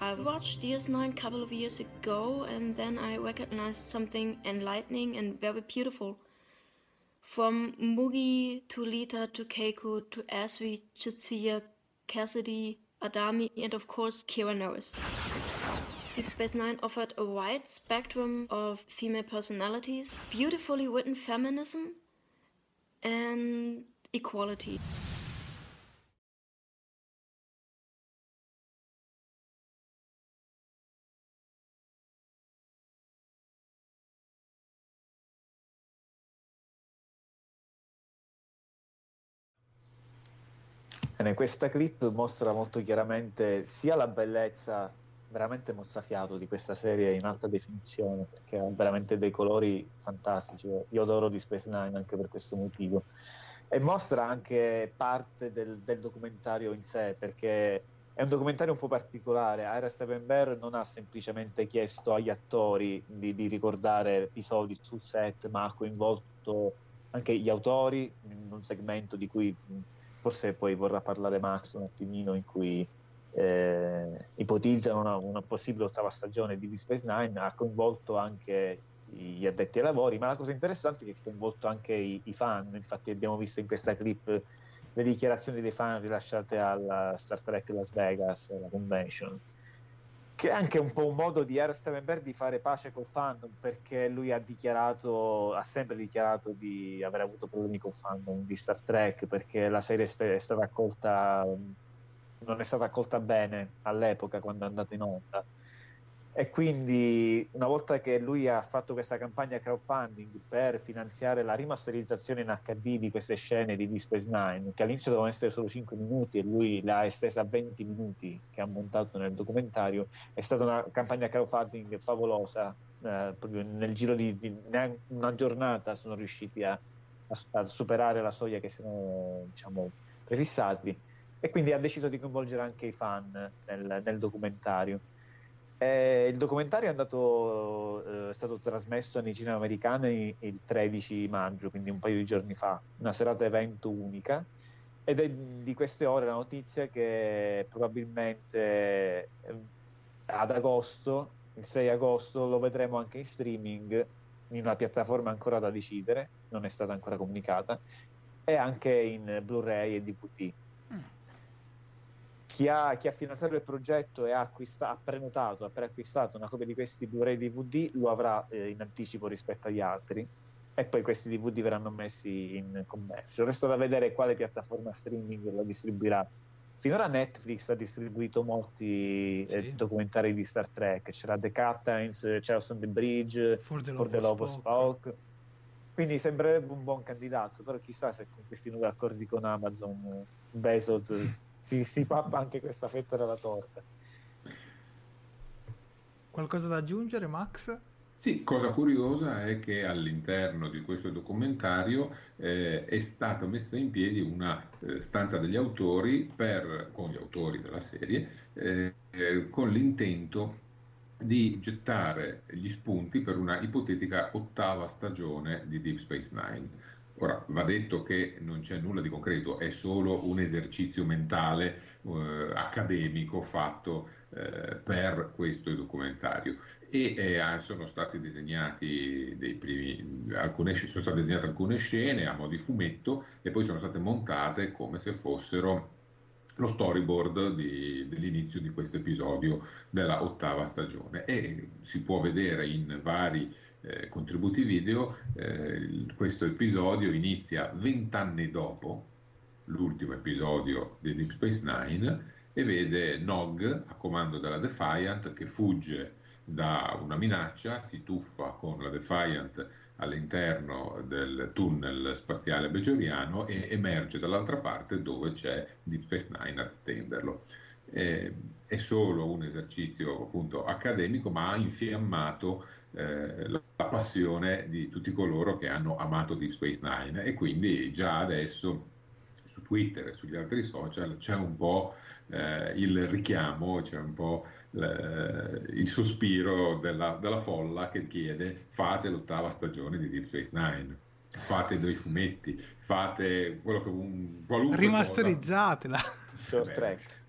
I watched DS9 a couple of years ago and then I recognized something enlightening and very beautiful. From Mugi to Lita to Keiko to Asri, Jitsia, Cassidy, Adami, and of course Kira Norris. Deep Space Nine offered a wide spectrum of female personalities, beautifully written feminism, and equality. Bene, questa clip mostra molto chiaramente sia la bellezza veramente mozzafiato di questa serie in alta definizione, perché ha veramente dei colori fantastici. Io adoro di Space Nine anche per questo motivo. E mostra anche parte del, del documentario in sé, perché è un documentario un po' particolare. Ira Stevenberg non ha semplicemente chiesto agli attori di, di ricordare episodi sul set, ma ha coinvolto anche gli autori in un segmento di cui forse poi vorrà parlare Max un attimino in cui eh, ipotizzano una, una, possibile ottava stagione di Deep Space Nine ha coinvolto anche gli addetti ai lavori ma la cosa interessante è che ha coinvolto anche i, i fan. Infatti abbiamo visto in questa clip le dichiarazioni dei fan rilasciate alla Star Trek Las Vegas la convention che è anche un po' un modo di R. Stevenberg di fare pace col fandom perché lui ha dichiarato ha sempre dichiarato di aver avuto problemi col fandom di Star Trek perché la serie è stata accolta non è stata accolta bene all'epoca quando è andata in onda E quindi una volta che lui ha fatto questa campagna crowdfunding per finanziare la rimasterizzazione in HD di queste scene di Deep Space Nine, che all'inizio dovevano essere solo 5 minuti e lui l'ha estesa a 20 minuti che ha montato nel documentario, è stata una campagna crowdfunding favolosa. Eh, proprio nel giro di, di una giornata sono riusciti a, a, superare la soglia che si erano diciamo, prefissati e quindi ha deciso di coinvolgere anche i fan nel, nel documentario. Eh, il documentario è, andato, eh, è, stato trasmesso nei cinema americani il 13 maggio, quindi un paio di giorni fa, una serata evento unica. Ed è di queste ore la notizia che probabilmente eh, ad agosto, il 6 agosto, lo vedremo anche in streaming in una piattaforma ancora da decidere, non è stata ancora comunicata, e anche in Blu-ray e DVD chi ha, chi ha, finanziato il progetto e ha, acquista, ha, prenotato, ha preacquistato una copia di questi Blu-ray DVD lo avrà eh, in anticipo rispetto agli altri e poi questi DVD verranno messi in commercio. Resta da vedere quale piattaforma streaming lo distribuirà. Finora Netflix ha distribuito molti eh, documentari di Star Trek, c'era The Captains, Charles on the Bridge, For the For the Love of Spock. Quindi sembrerebbe un buon candidato, però chissà se con questi nuovi accordi con Amazon Bezos si, si pappa anche questa fetta della torta. Qualcosa da aggiungere, Max? Sì, cosa curiosa è che all'interno di questo documentario eh, è stata messa in piedi una eh, stanza degli autori per, con gli autori della serie eh, con l'intento di gettare gli spunti per una ipotetica ottava stagione di Deep Space Nine. Ora, va detto che non c'è nulla di concreto, è solo un esercizio mentale eh, accademico fatto eh, per questo documentario. E eh, sono stati primi, alcune, sono state disegnate alcune scene a mo' di fumetto e poi sono state montate come se fossero lo storyboard di, dell'inizio di questo episodio della ottava stagione. E si può vedere in vari eh, contributi video, eh, questo episodio inizia vent'anni dopo l'ultimo episodio di Deep Space Nine e vede Nog a comando della Defiant che fugge da una minaccia, si tuffa con la Defiant all'interno del tunnel spaziale bejoriano e emerge dall'altra parte dove c'è Deep Space Nine ad attenderlo. Eh, è solo un esercizio appunto accademico, ma ha infiammato eh, la, passione di tutti coloro che hanno amato Deep Space Nine. E quindi già adesso su Twitter e sugli altri social c'è un po' eh, il richiamo, c'è un po' il sospiro della, della, folla che chiede fate l'ottava stagione di Deep Space Nine. Fate dei fumetti fate quello che un qualunque rimasterizzatela. Short track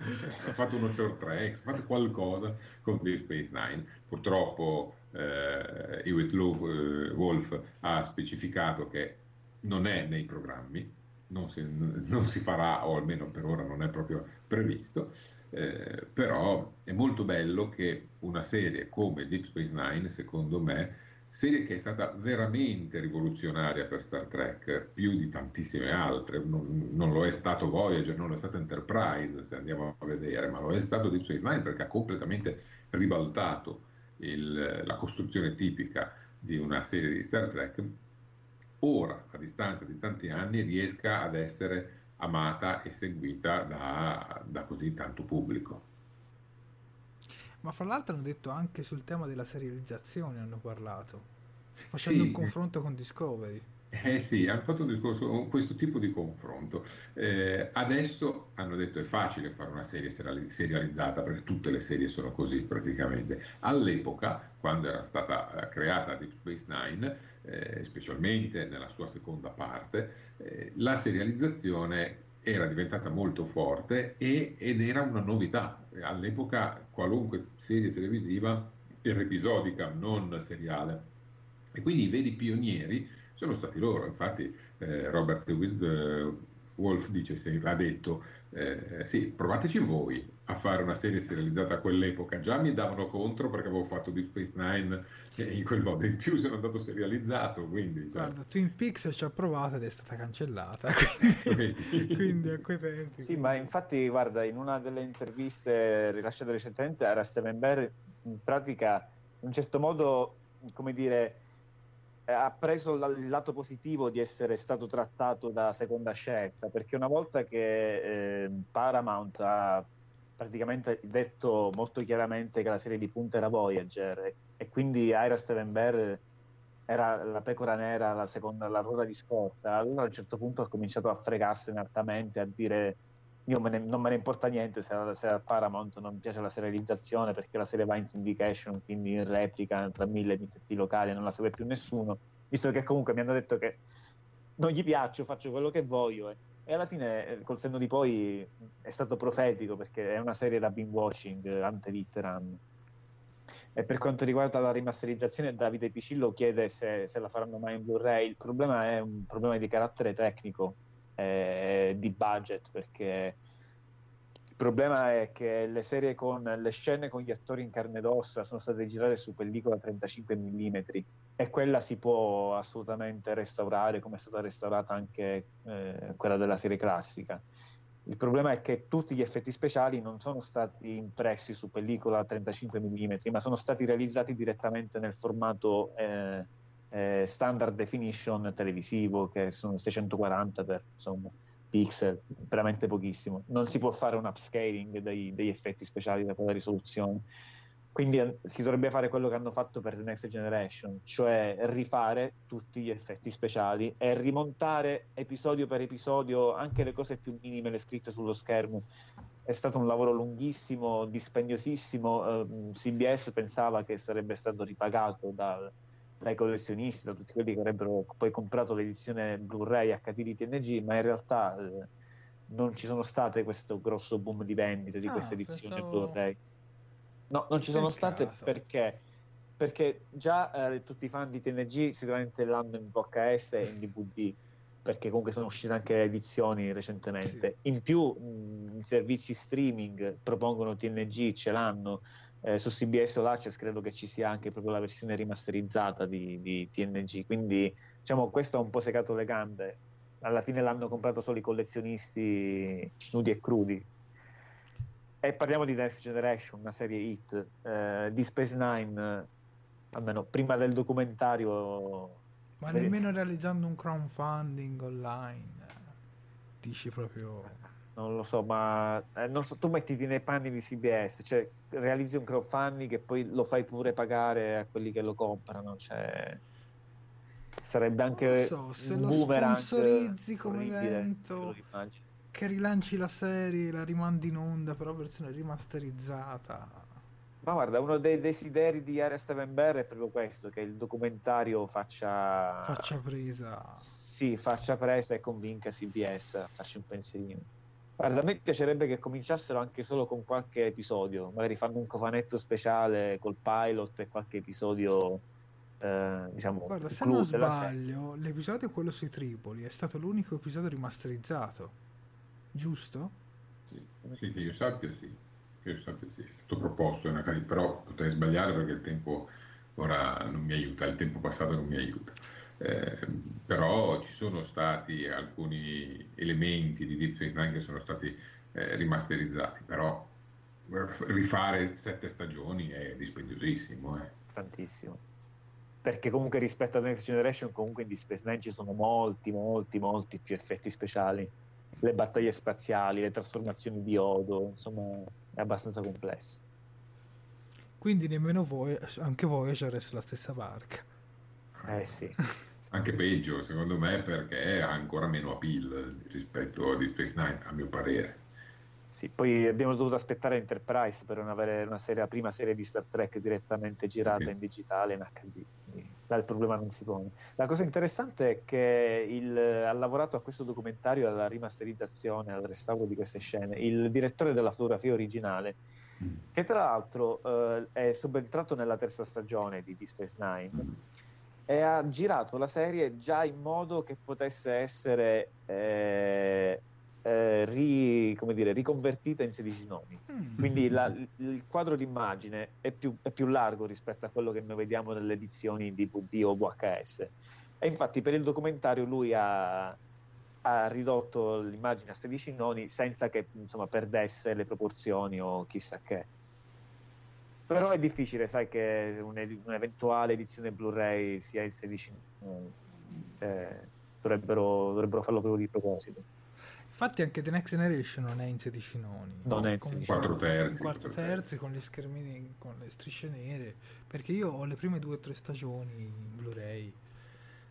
fate uno short track fate qualcosa con Deep Space Nine. Purtroppo eh, Hewitt eh, Wolf ha specificato che non è nei programmi, non si, non si, farà, o almeno per ora non è proprio previsto, eh, però è molto bello che una serie come Deep Space Nine, secondo me, serie che è stata veramente rivoluzionaria per Star Trek, più di tantissime altre, non, non, lo è stato Voyager, non lo è stato Enterprise, se andiamo a vedere, ma lo è stato Deep Space Nine perché ha completamente ribaltato il, la costruzione tipica di una serie di Star Trek, ora, a distanza di tanti anni, riesca ad essere amata e seguita da, da così tanto pubblico. Ma fra l'altro hanno detto anche sul tema della serializzazione, hanno parlato, facendo sì. un confronto con Discovery. Eh sì, hanno fatto un discorso, questo tipo di confronto. Eh, adesso hanno detto è facile fare una serie serializzata perché tutte le serie sono così praticamente. All'epoca, quando era stata eh, creata Deep Space Nine, eh, specialmente nella sua seconda parte, eh, la serializzazione era diventata molto forte e, ed era una novità. All'epoca qualunque serie televisiva era episodica, non seriale. E quindi i veri pionieri sono stati loro. Infatti eh, Robert eh, Wolf dice, ha detto, eh, sì, provateci voi a fare una serie serializzata a quell'epoca. Già mi davano contro perché avevo fatto Deep Space Nine in quel modo, in più sono andato serializzato. Quindi, cioè... Guarda, Twin Peaks ci ha provato ed è stata cancellata. Quindi, quindi a quei tempi. Sì, ma infatti, guarda, in una delle interviste rilasciate recentemente era Steven Bear in pratica in un certo modo, come dire, eh, ha preso il lato positivo di essere stato trattato da seconda scelta, perché una volta che eh, Paramount ha praticamente detto molto chiaramente che la serie di punta era Voyager e, e quindi Ira Steven Bear era la pecora nera, la seconda, la ruota di scorta, allora a un certo punto ha cominciato a fregarsene altamente, a dire io me ne, non me ne importa niente se, se a Paramount non piace la serializzazione perché la serie va in syndication, quindi in replica tra mille emittenti locali non la segue più nessuno, visto che comunque mi hanno detto che non gli piaccio, faccio quello che voglio. Eh. E alla fine, eh, col senno di poi, è stato profetico perché è una serie da binge watching, ante litteram. E per quanto riguarda la rimasterizzazione, Davide Picillo chiede se, se la faranno mai in Blu-ray. Il problema è un problema di carattere tecnico eh, di budget perché il problema è che le serie con le scene con gli attori in carne ed ossa sono state girate su pellicola 35 mm e quella si può assolutamente restaurare come è stata restaurata anche eh, quella della serie classica. Il problema è che tutti gli effetti speciali non sono stati impressi su pellicola 35 mm, ma sono stati realizzati direttamente nel formato eh, eh, standard definition televisivo che sono 640 per insomma, pixel, veramente pochissimo. Non si può fare un upscaling dei, degli effetti speciali da quella risoluzione. Quindi eh, si dovrebbe fare quello che hanno fatto per The Next Generation, cioè rifare tutti gli effetti speciali e rimontare episodio per episodio anche le cose più minime, le scritte sullo schermo. È stato un lavoro lunghissimo, dispendiosissimo. Uh, CBS pensava che sarebbe stato ripagato dal, dai collezionisti, da tutti quelli che avrebbero poi comprato l'edizione Blu-ray HD di TNG, ma in realtà eh, non ci sono state questo grosso boom di vendite di ah, questa edizione pensavo... Blu-ray. No, non ci sono state caso. perché perché già eh, tutti i fan di TNG sicuramente l'hanno in VHS e in DVD perché comunque sono uscite anche edizioni recentemente. Sì. In più mh, i servizi streaming propongono TNG, ce l'hanno, eh, su CBS o Access credo che ci sia anche proprio la versione rimasterizzata di, di, TNG, quindi diciamo questo ha un po' secato le gambe, alla fine l'hanno comprato solo i collezionisti nudi e crudi. E parliamo di Next Generation, una serie hit, eh, di Space Nine, almeno prima del documentario... Ma nemmeno realizzando un crowdfunding online, dici proprio non lo so, ma eh, non so, tu mettiti nei panni di CBS, cioè realizzi un crowdfunding e poi lo fai pure pagare a quelli che lo comprano, cioè sarebbe anche so, se un lo sponsorizzi come evento che rilanci la serie, la rimandi in onda però versione rimasterizzata. Ma guarda, uno dei desideri di Area Steven Bear è proprio questo, che il documentario faccia... Faccia presa. Sì, faccia presa e convinca CBS a farci un pensierino. Guarda, a me piacerebbe che cominciassero anche solo con qualche episodio, magari fanno un cofanetto speciale col pilot e qualche episodio, eh, diciamo. Guarda, se non sbaglio, l'episodio quello sui Tripoli è stato l'unico episodio rimasterizzato, giusto? Sì, sì che io sappia sì, che io sappia sì, è stato proposto, però potrei sbagliare perché il tempo ora non mi aiuta, il tempo passato non mi aiuta. Eh, però ci sono stati alcuni elementi di Deep Space Nine che sono stati eh, rimasterizzati, però rifare sette stagioni è dispendiosissimo. Eh. Tantissimo. Perché comunque rispetto a Next Generation, comunque in Deep Space Nine ci sono molti, molti, molti più effetti speciali. Le battaglie spaziali, le trasformazioni di Odo, insomma, è abbastanza complesso. Quindi nemmeno voi, anche voi, c'è sulla stessa barca. Eh sì. Anche peggio, secondo me, perché ha ancora meno appeal rispetto a Deep Space Nine, a mio parere. Sì, poi abbiamo dovuto aspettare Enterprise per non avere una serie, la prima serie di Star Trek direttamente girata sì. in digitale, in HD. Là il problema non si pone. La cosa interessante è che il, ha lavorato a questo documentario, alla rimasterizzazione, al restauro di queste scene, il direttore della fotografia originale, mm. che tra l'altro eh, è subentrato nella terza stagione di Deep Space Nine e ha girato la serie già in modo che potesse essere eh, eh, ri, dire, riconvertita in 16 nomi. Mm. Quindi la, il quadro d'immagine è più, è più, largo rispetto a quello che noi vediamo nelle edizioni DVD o VHS. E infatti per il documentario lui ha, ha ridotto l'immagine a 16 noni senza che insomma, perdesse le proporzioni o chissà che. Però è difficile, sai che un- un'eventuale edizione Blu-ray sia il 16 eh, dovrebbero, dovrebbero farlo proprio di proposito. Infatti anche The Next Generation non è in 16 noni. Non è in Con- 16 Quattro noni. terzi. in 4 terzi con gli schermini con le strisce nere perché io ho le prime due o tre stagioni in Blu-ray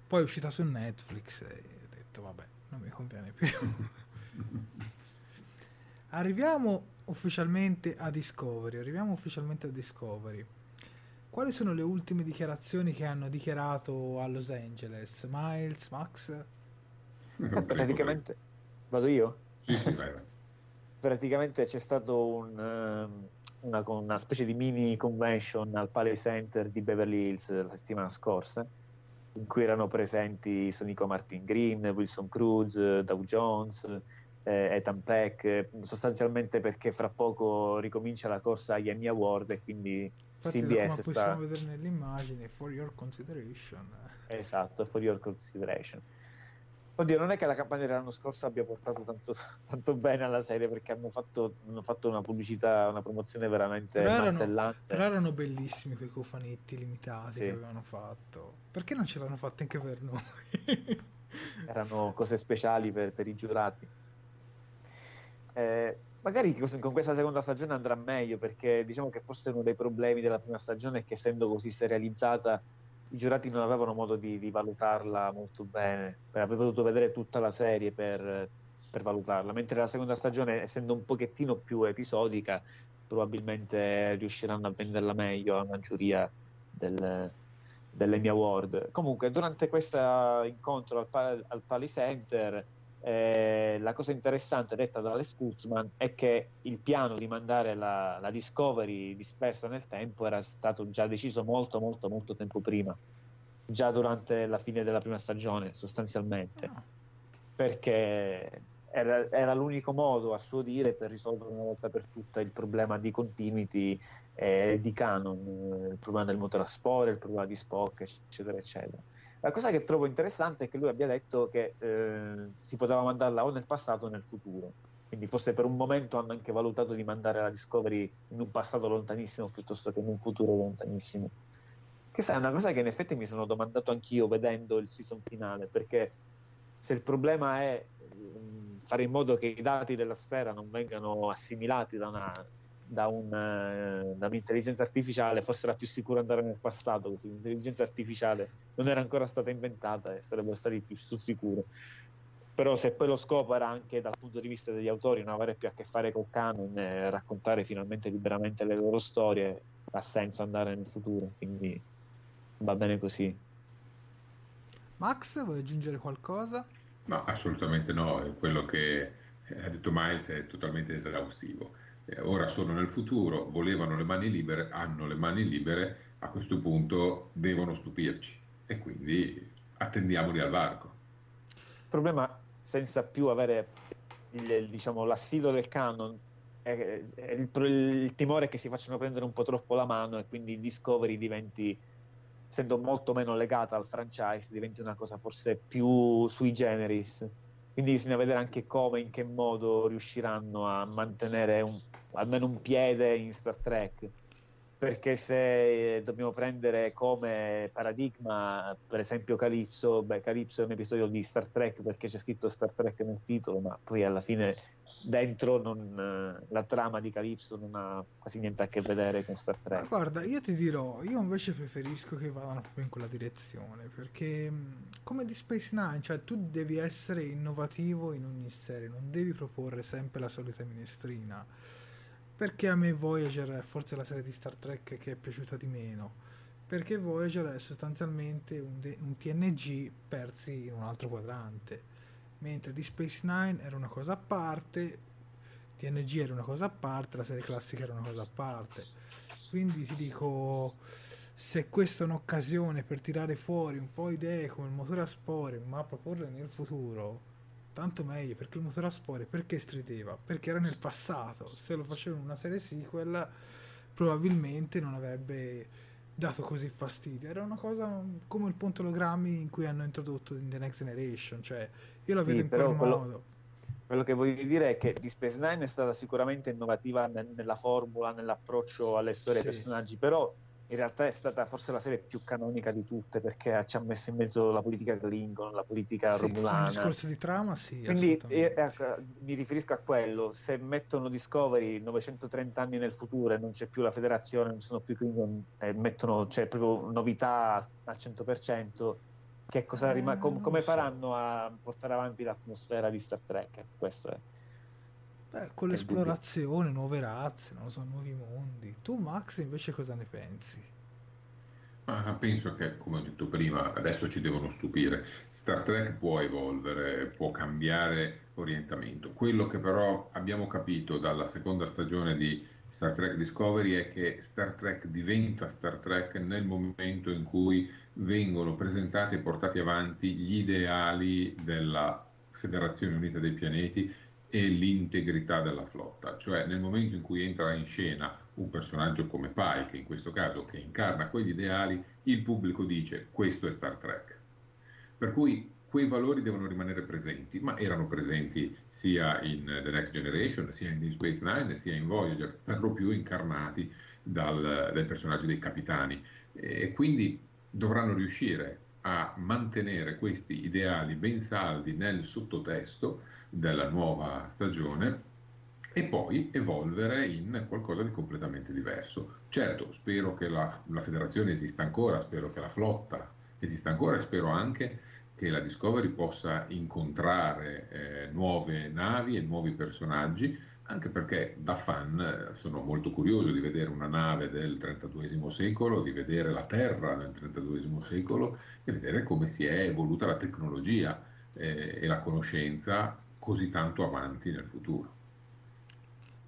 poi è uscita su Netflix e ho detto vabbè non mi conviene più arriviamo ufficialmente a Discovery arriviamo ufficialmente a Discovery quali sono le ultime dichiarazioni che hanno dichiarato a Los Angeles Miles, Max? Eh, praticamente vado io? Sì, sì, vai, vai. praticamente c'è stato un, ehm, una, una specie di mini convention al Palais Center di Beverly Hills la settimana scorsa in cui erano presenti Sonico Martin Green, Wilson Cruz, Dow Jones, eh, Ethan Peck, sostanzialmente perché fra poco ricomincia la corsa agli Emmy Award e quindi Infatti, CBS come sta... possiamo vedere nell'immagine for your consideration Esatto, for your consideration. Oddio, non è che la campagna dell'anno scorso abbia portato tanto, tanto bene alla serie perché hanno fatto, hanno fatto una pubblicità, una promozione veramente Però erano, martellante. però erano bellissimi quei cofanetti limitati Sì. che avevano fatto. Perché non ce l'hanno fatto anche per noi? Erano cose speciali per, per i giurati. Eh, magari con questa seconda stagione andrà meglio perché diciamo che forse uno dei problemi della prima stagione è che essendo così serializzata i giurati non avevano modo di, di valutarla molto bene, avrebbero dovuto vedere tutta la serie per, per valutarla, mentre la seconda stagione essendo un pochettino più episodica probabilmente riusciranno a venderla meglio a una giuria del, dell'Emmy Award. Comunque durante questo incontro al, al Pali Center eh, la cosa interessante detta da Alex Kurtzman è che il piano di mandare la, la Discovery dispersa nel tempo era stato già deciso molto molto molto tempo prima già durante la fine della prima stagione sostanzialmente. Perché era, era l'unico modo a suo dire per risolvere una volta per tutte il problema di continuity e di canon eh, il problema del motore a spore il problema di Spock eccetera eccetera la cosa che trovo interessante è che lui abbia detto che eh, si poteva mandarla o nel passato o nel futuro. Quindi forse per un momento hanno anche valutato di mandare la Discovery in un passato lontanissimo piuttosto che in un futuro lontanissimo. Che sai, è una cosa che in effetti mi sono domandato anch'io vedendo il season finale, perché se il problema è mm, fare in modo che i dati della sfera non vengano assimilati da una da, un, eh, da un'intelligenza artificiale, forse era più sicuro andare nel passato, così l'intelligenza artificiale non era ancora stata inventata e sarebbero stati più sul sicuro. Però se poi lo scopo era anche dal punto di vista degli autori non avere più a che fare col canon e raccontare finalmente liberamente le loro storie, ha senso andare nel futuro, quindi va bene così. Max, vuoi aggiungere qualcosa? No, assolutamente no, quello che ha detto Miles è totalmente esaustivo. Eh, ora sono nel futuro, volevano le mani libere, hanno le mani libere, a questo punto devono stupirci e quindi attendiamoli al varco. Il problema senza più avere il, diciamo, l'assillo del canon è, è il, il, timore che si facciano prendere un po' troppo la mano e quindi Discovery diventi, essendo molto meno legata al franchise, diventi una cosa forse più sui generis. Quindi bisogna vedere anche come, in che modo riusciranno a mantenere un, almeno un piede in Star Trek. Perché se dobbiamo prendere come paradigma, per esempio, Calypso, beh, Calypso è un episodio di Star Trek perché c'è scritto Star Trek nel titolo, ma poi alla fine dentro non, la trama di Calypso non ha quasi niente a che vedere con Star Trek. Ma guarda, io ti dirò, io invece preferisco che vadano proprio in quella direzione, perché mh, come di Space Nine, cioè tu devi essere innovativo in ogni serie, non devi proporre sempre la solita minestrina. Perché a me Voyager è forse la serie di Star Trek che è piaciuta di meno. Perché Voyager è sostanzialmente un, de- un TNG persi in un altro quadrante. Mentre di Space Nine era una cosa a parte, TNG era una cosa a parte, la serie classica era una cosa a parte. Quindi ti dico, se questa è un'occasione per tirare fuori un po' idee come il motore a spore, ma proporle nel futuro, tanto meglio, perché il motore a spore perché strideva? Perché era nel passato. Se lo facevano in una serie sequel, probabilmente non avrebbe dato così fastidio. Era una cosa come il ologrammi in cui hanno introdotto in The Next Generation, cioè io la vedo Sì, in quel quello- modo. quello che voglio dire è che di Space Nine è stata sicuramente innovativa nel, nella formula, nell'approccio alle storie Sì. e ai personaggi, però in realtà è stata forse la serie più canonica di tutte perché ci ha messo in mezzo la politica Klingon, la politica Sì, un romulana. discorso di trama, sì. Quindi assolutamente. eh, ecco, mi riferisco a quello, se mettono Discovery 930 anni nel futuro e non c'è più la federazione, non sono più Klingon, e mettono cioè, proprio novità al 100%, che cosa Eh, rima- com- come faranno a portare avanti l'atmosfera di Star Trek? Questo è. Beh, con l'esplorazione, nuove razze, non lo so, nuovi mondi. Tu, Max, invece cosa ne pensi? Ma penso che, come ho detto prima, adesso ci devono stupire. Star Trek può evolvere, può cambiare orientamento. Quello che però abbiamo capito dalla seconda stagione di Star Trek Discovery è che Star Trek diventa Star Trek nel momento in cui vengono presentati e portati avanti gli ideali della Federazione Unita dei Pianeti e l'integrità della flotta, cioè nel momento in cui entra in scena un personaggio come Pike, in questo caso che incarna quegli ideali, il pubblico dice questo è Star Trek. Per cui quei valori devono rimanere presenti, ma erano presenti sia in The Next Generation, sia in Deep Space Nine, sia in Voyager, per lo più incarnati dal, dai personaggi dei capitani. E quindi dovranno riuscire a mantenere questi ideali ben saldi nel sottotesto della nuova stagione e poi evolvere in qualcosa di completamente diverso. Certo, spero che la, la federazione esista ancora, spero che la flotta esista ancora e spero anche che la Discovery possa incontrare eh, nuove navi e nuovi personaggi, anche perché da fan eh, sono molto curioso di vedere una nave del 32 secolo, di vedere la Terra nel 32 secolo e vedere come si è evoluta la tecnologia eh, e la conoscenza così tanto avanti nel futuro.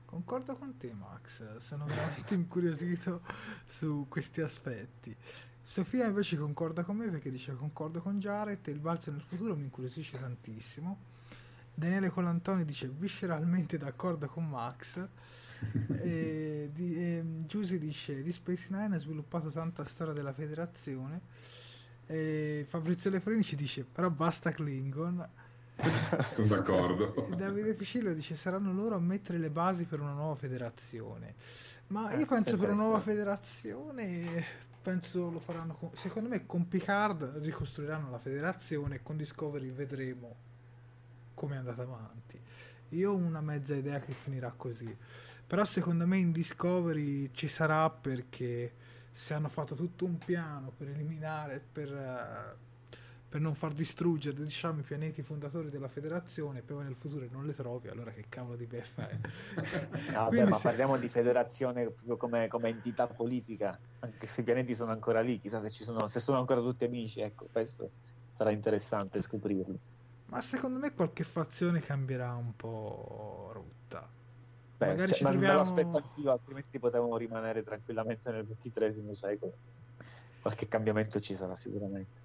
Concordo con te, Max. Sono veramente incuriosito su questi aspetti. Sofia invece concorda con me perché dice concordo con Jared il balzo nel futuro mi incuriosisce tantissimo. Daniele Colantoni dice visceralmente d'accordo con Max. e di, e Giusy dice di Space Nine ha sviluppato tanta storia della federazione. E Fabrizio Lefrini ci dice però basta Klingon. Sono d'accordo. E Davide Piscillo dice saranno loro a mettere le basi per una nuova federazione. Ma Eh, io penso questo è per una nuova federazione, penso lo faranno con, secondo me con Picard ricostruiranno la federazione e con Discovery vedremo come è andata avanti. Io ho una mezza idea che finirà così. Però secondo me in Discovery ci sarà perché se hanno fatto tutto un piano per eliminare, per, eh, per non far distruggere diciamo, i pianeti fondatori della federazione, poi nel futuro non le trovi, allora che cavolo di beffa è? No, ma se- parliamo di federazione proprio come, come entità politica, anche se i pianeti sono ancora lì, chissà se, ci sono, se sono ancora tutti amici, ecco, questo sarà interessante scoprirlo. Ma secondo me qualche fazione cambierà un po' rotta. Beh, Magari cioè, ci troviamo... aspetto anch'io, altrimenti potevamo rimanere tranquillamente nel XXIII secolo. Qualche cambiamento ci sarà sicuramente.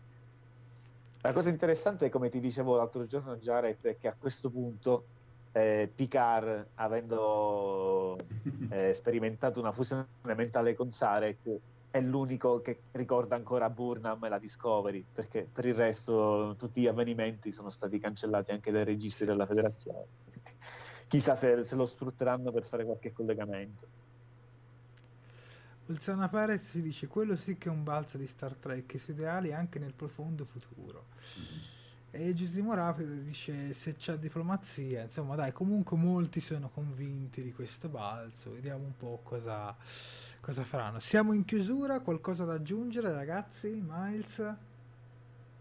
La cosa interessante, come ti dicevo l'altro giorno, Jared, è che a questo punto eh, Picard, avendo eh, sperimentato una fusione mentale con Sarek, è l'unico che ricorda ancora Burnham e la Discovery, perché per il resto tutti gli avvenimenti sono stati cancellati anche dai registri della federazione. Chissà se, se lo sfrutteranno per fare qualche collegamento. Ulzana Perez si dice quello sì che è un balzo di Star Trek, i suoi ideali anche nel profondo futuro. E Giusimo Rapido dice se c'è diplomazia, insomma dai, comunque molti sono convinti di questo balzo, vediamo un po' cosa, cosa faranno. Siamo in chiusura, qualcosa da aggiungere ragazzi? Miles?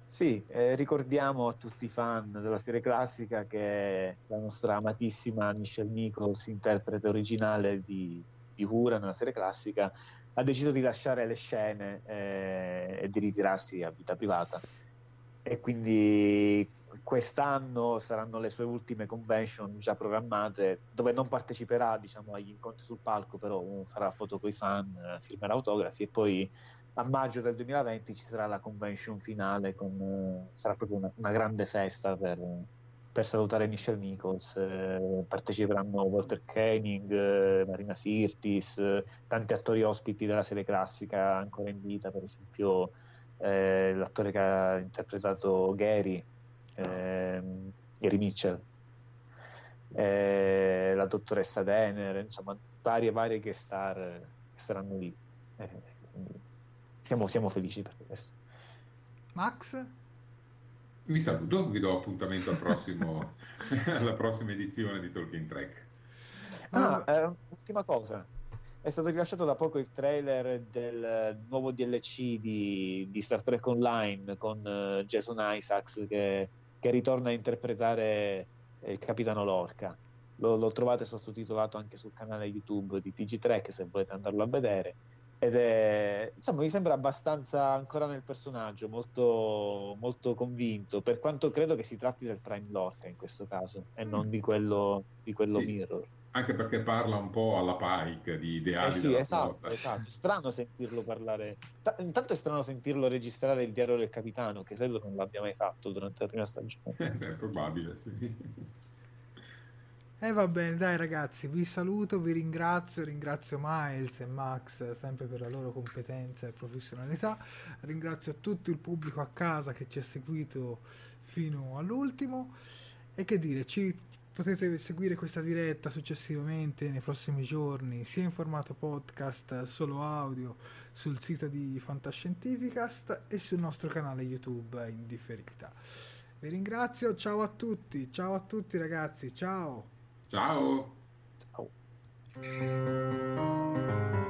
Sì, eh, ricordiamo a tutti i fan della serie classica che la nostra amatissima Michelle Nichols, interprete originale di, di Uhura nella serie classica, ha deciso di lasciare le scene eh, e di ritirarsi a vita privata. E quindi quest'anno saranno le sue ultime convention già programmate, dove non parteciperà diciamo, agli incontri sul palco, però farà foto con i fan, firmerà autografi e poi a maggio del 2020 ci sarà la convention finale, con, sarà proprio una, una grande festa per, per salutare Michelle Nichols. eh, parteciperanno Walter Koenig, eh, Marina Sirtis, eh, tanti attori ospiti della serie classica ancora in vita, per esempio eh, l'attore che ha interpretato Gary, ehm, Gary Mitchell. eh, la dottoressa Denner, insomma varie varie che star che saranno lì. Eh, siamo, siamo felici per questo. Max? Vi saluto, vi do appuntamento al prossimo, alla prossima edizione di Talking Track. Ah, eh, ultima cosa. È stato rilasciato da poco il trailer del nuovo DLC di, di Star Trek Online con uh, Jason Isaacs che, che, ritorna a interpretare il capitano Lorca. Lo, lo, trovate sottotitolato anche sul canale YouTube di TG Trek se volete andarlo a vedere. Ed è, insomma, mi sembra abbastanza ancora nel personaggio, molto, molto convinto, per quanto credo che si tratti del Prime Lorca in questo caso e non di quello, di quello Sì. Mirror. Anche perché parla un po' alla Pike di ideali Eh sì, esatto, esatto. Strano sentirlo parlare. Ta- intanto è strano sentirlo registrare il diario del capitano, che credo non l'abbia mai fatto durante la prima stagione. È probabile, sì. E va bene, dai ragazzi, vi saluto, vi ringrazio, ringrazio Miles e Max sempre per la loro competenza e professionalità, ringrazio tutto il pubblico a casa che ci ha seguito fino all'ultimo e che dire, ci potete seguire questa diretta successivamente nei prossimi giorni, sia in formato podcast, solo audio, sul sito di Fantascientificast e sul nostro canale YouTube in differita. Vi ringrazio, ciao a tutti, ciao a tutti ragazzi, ciao! Ciao! Ciao!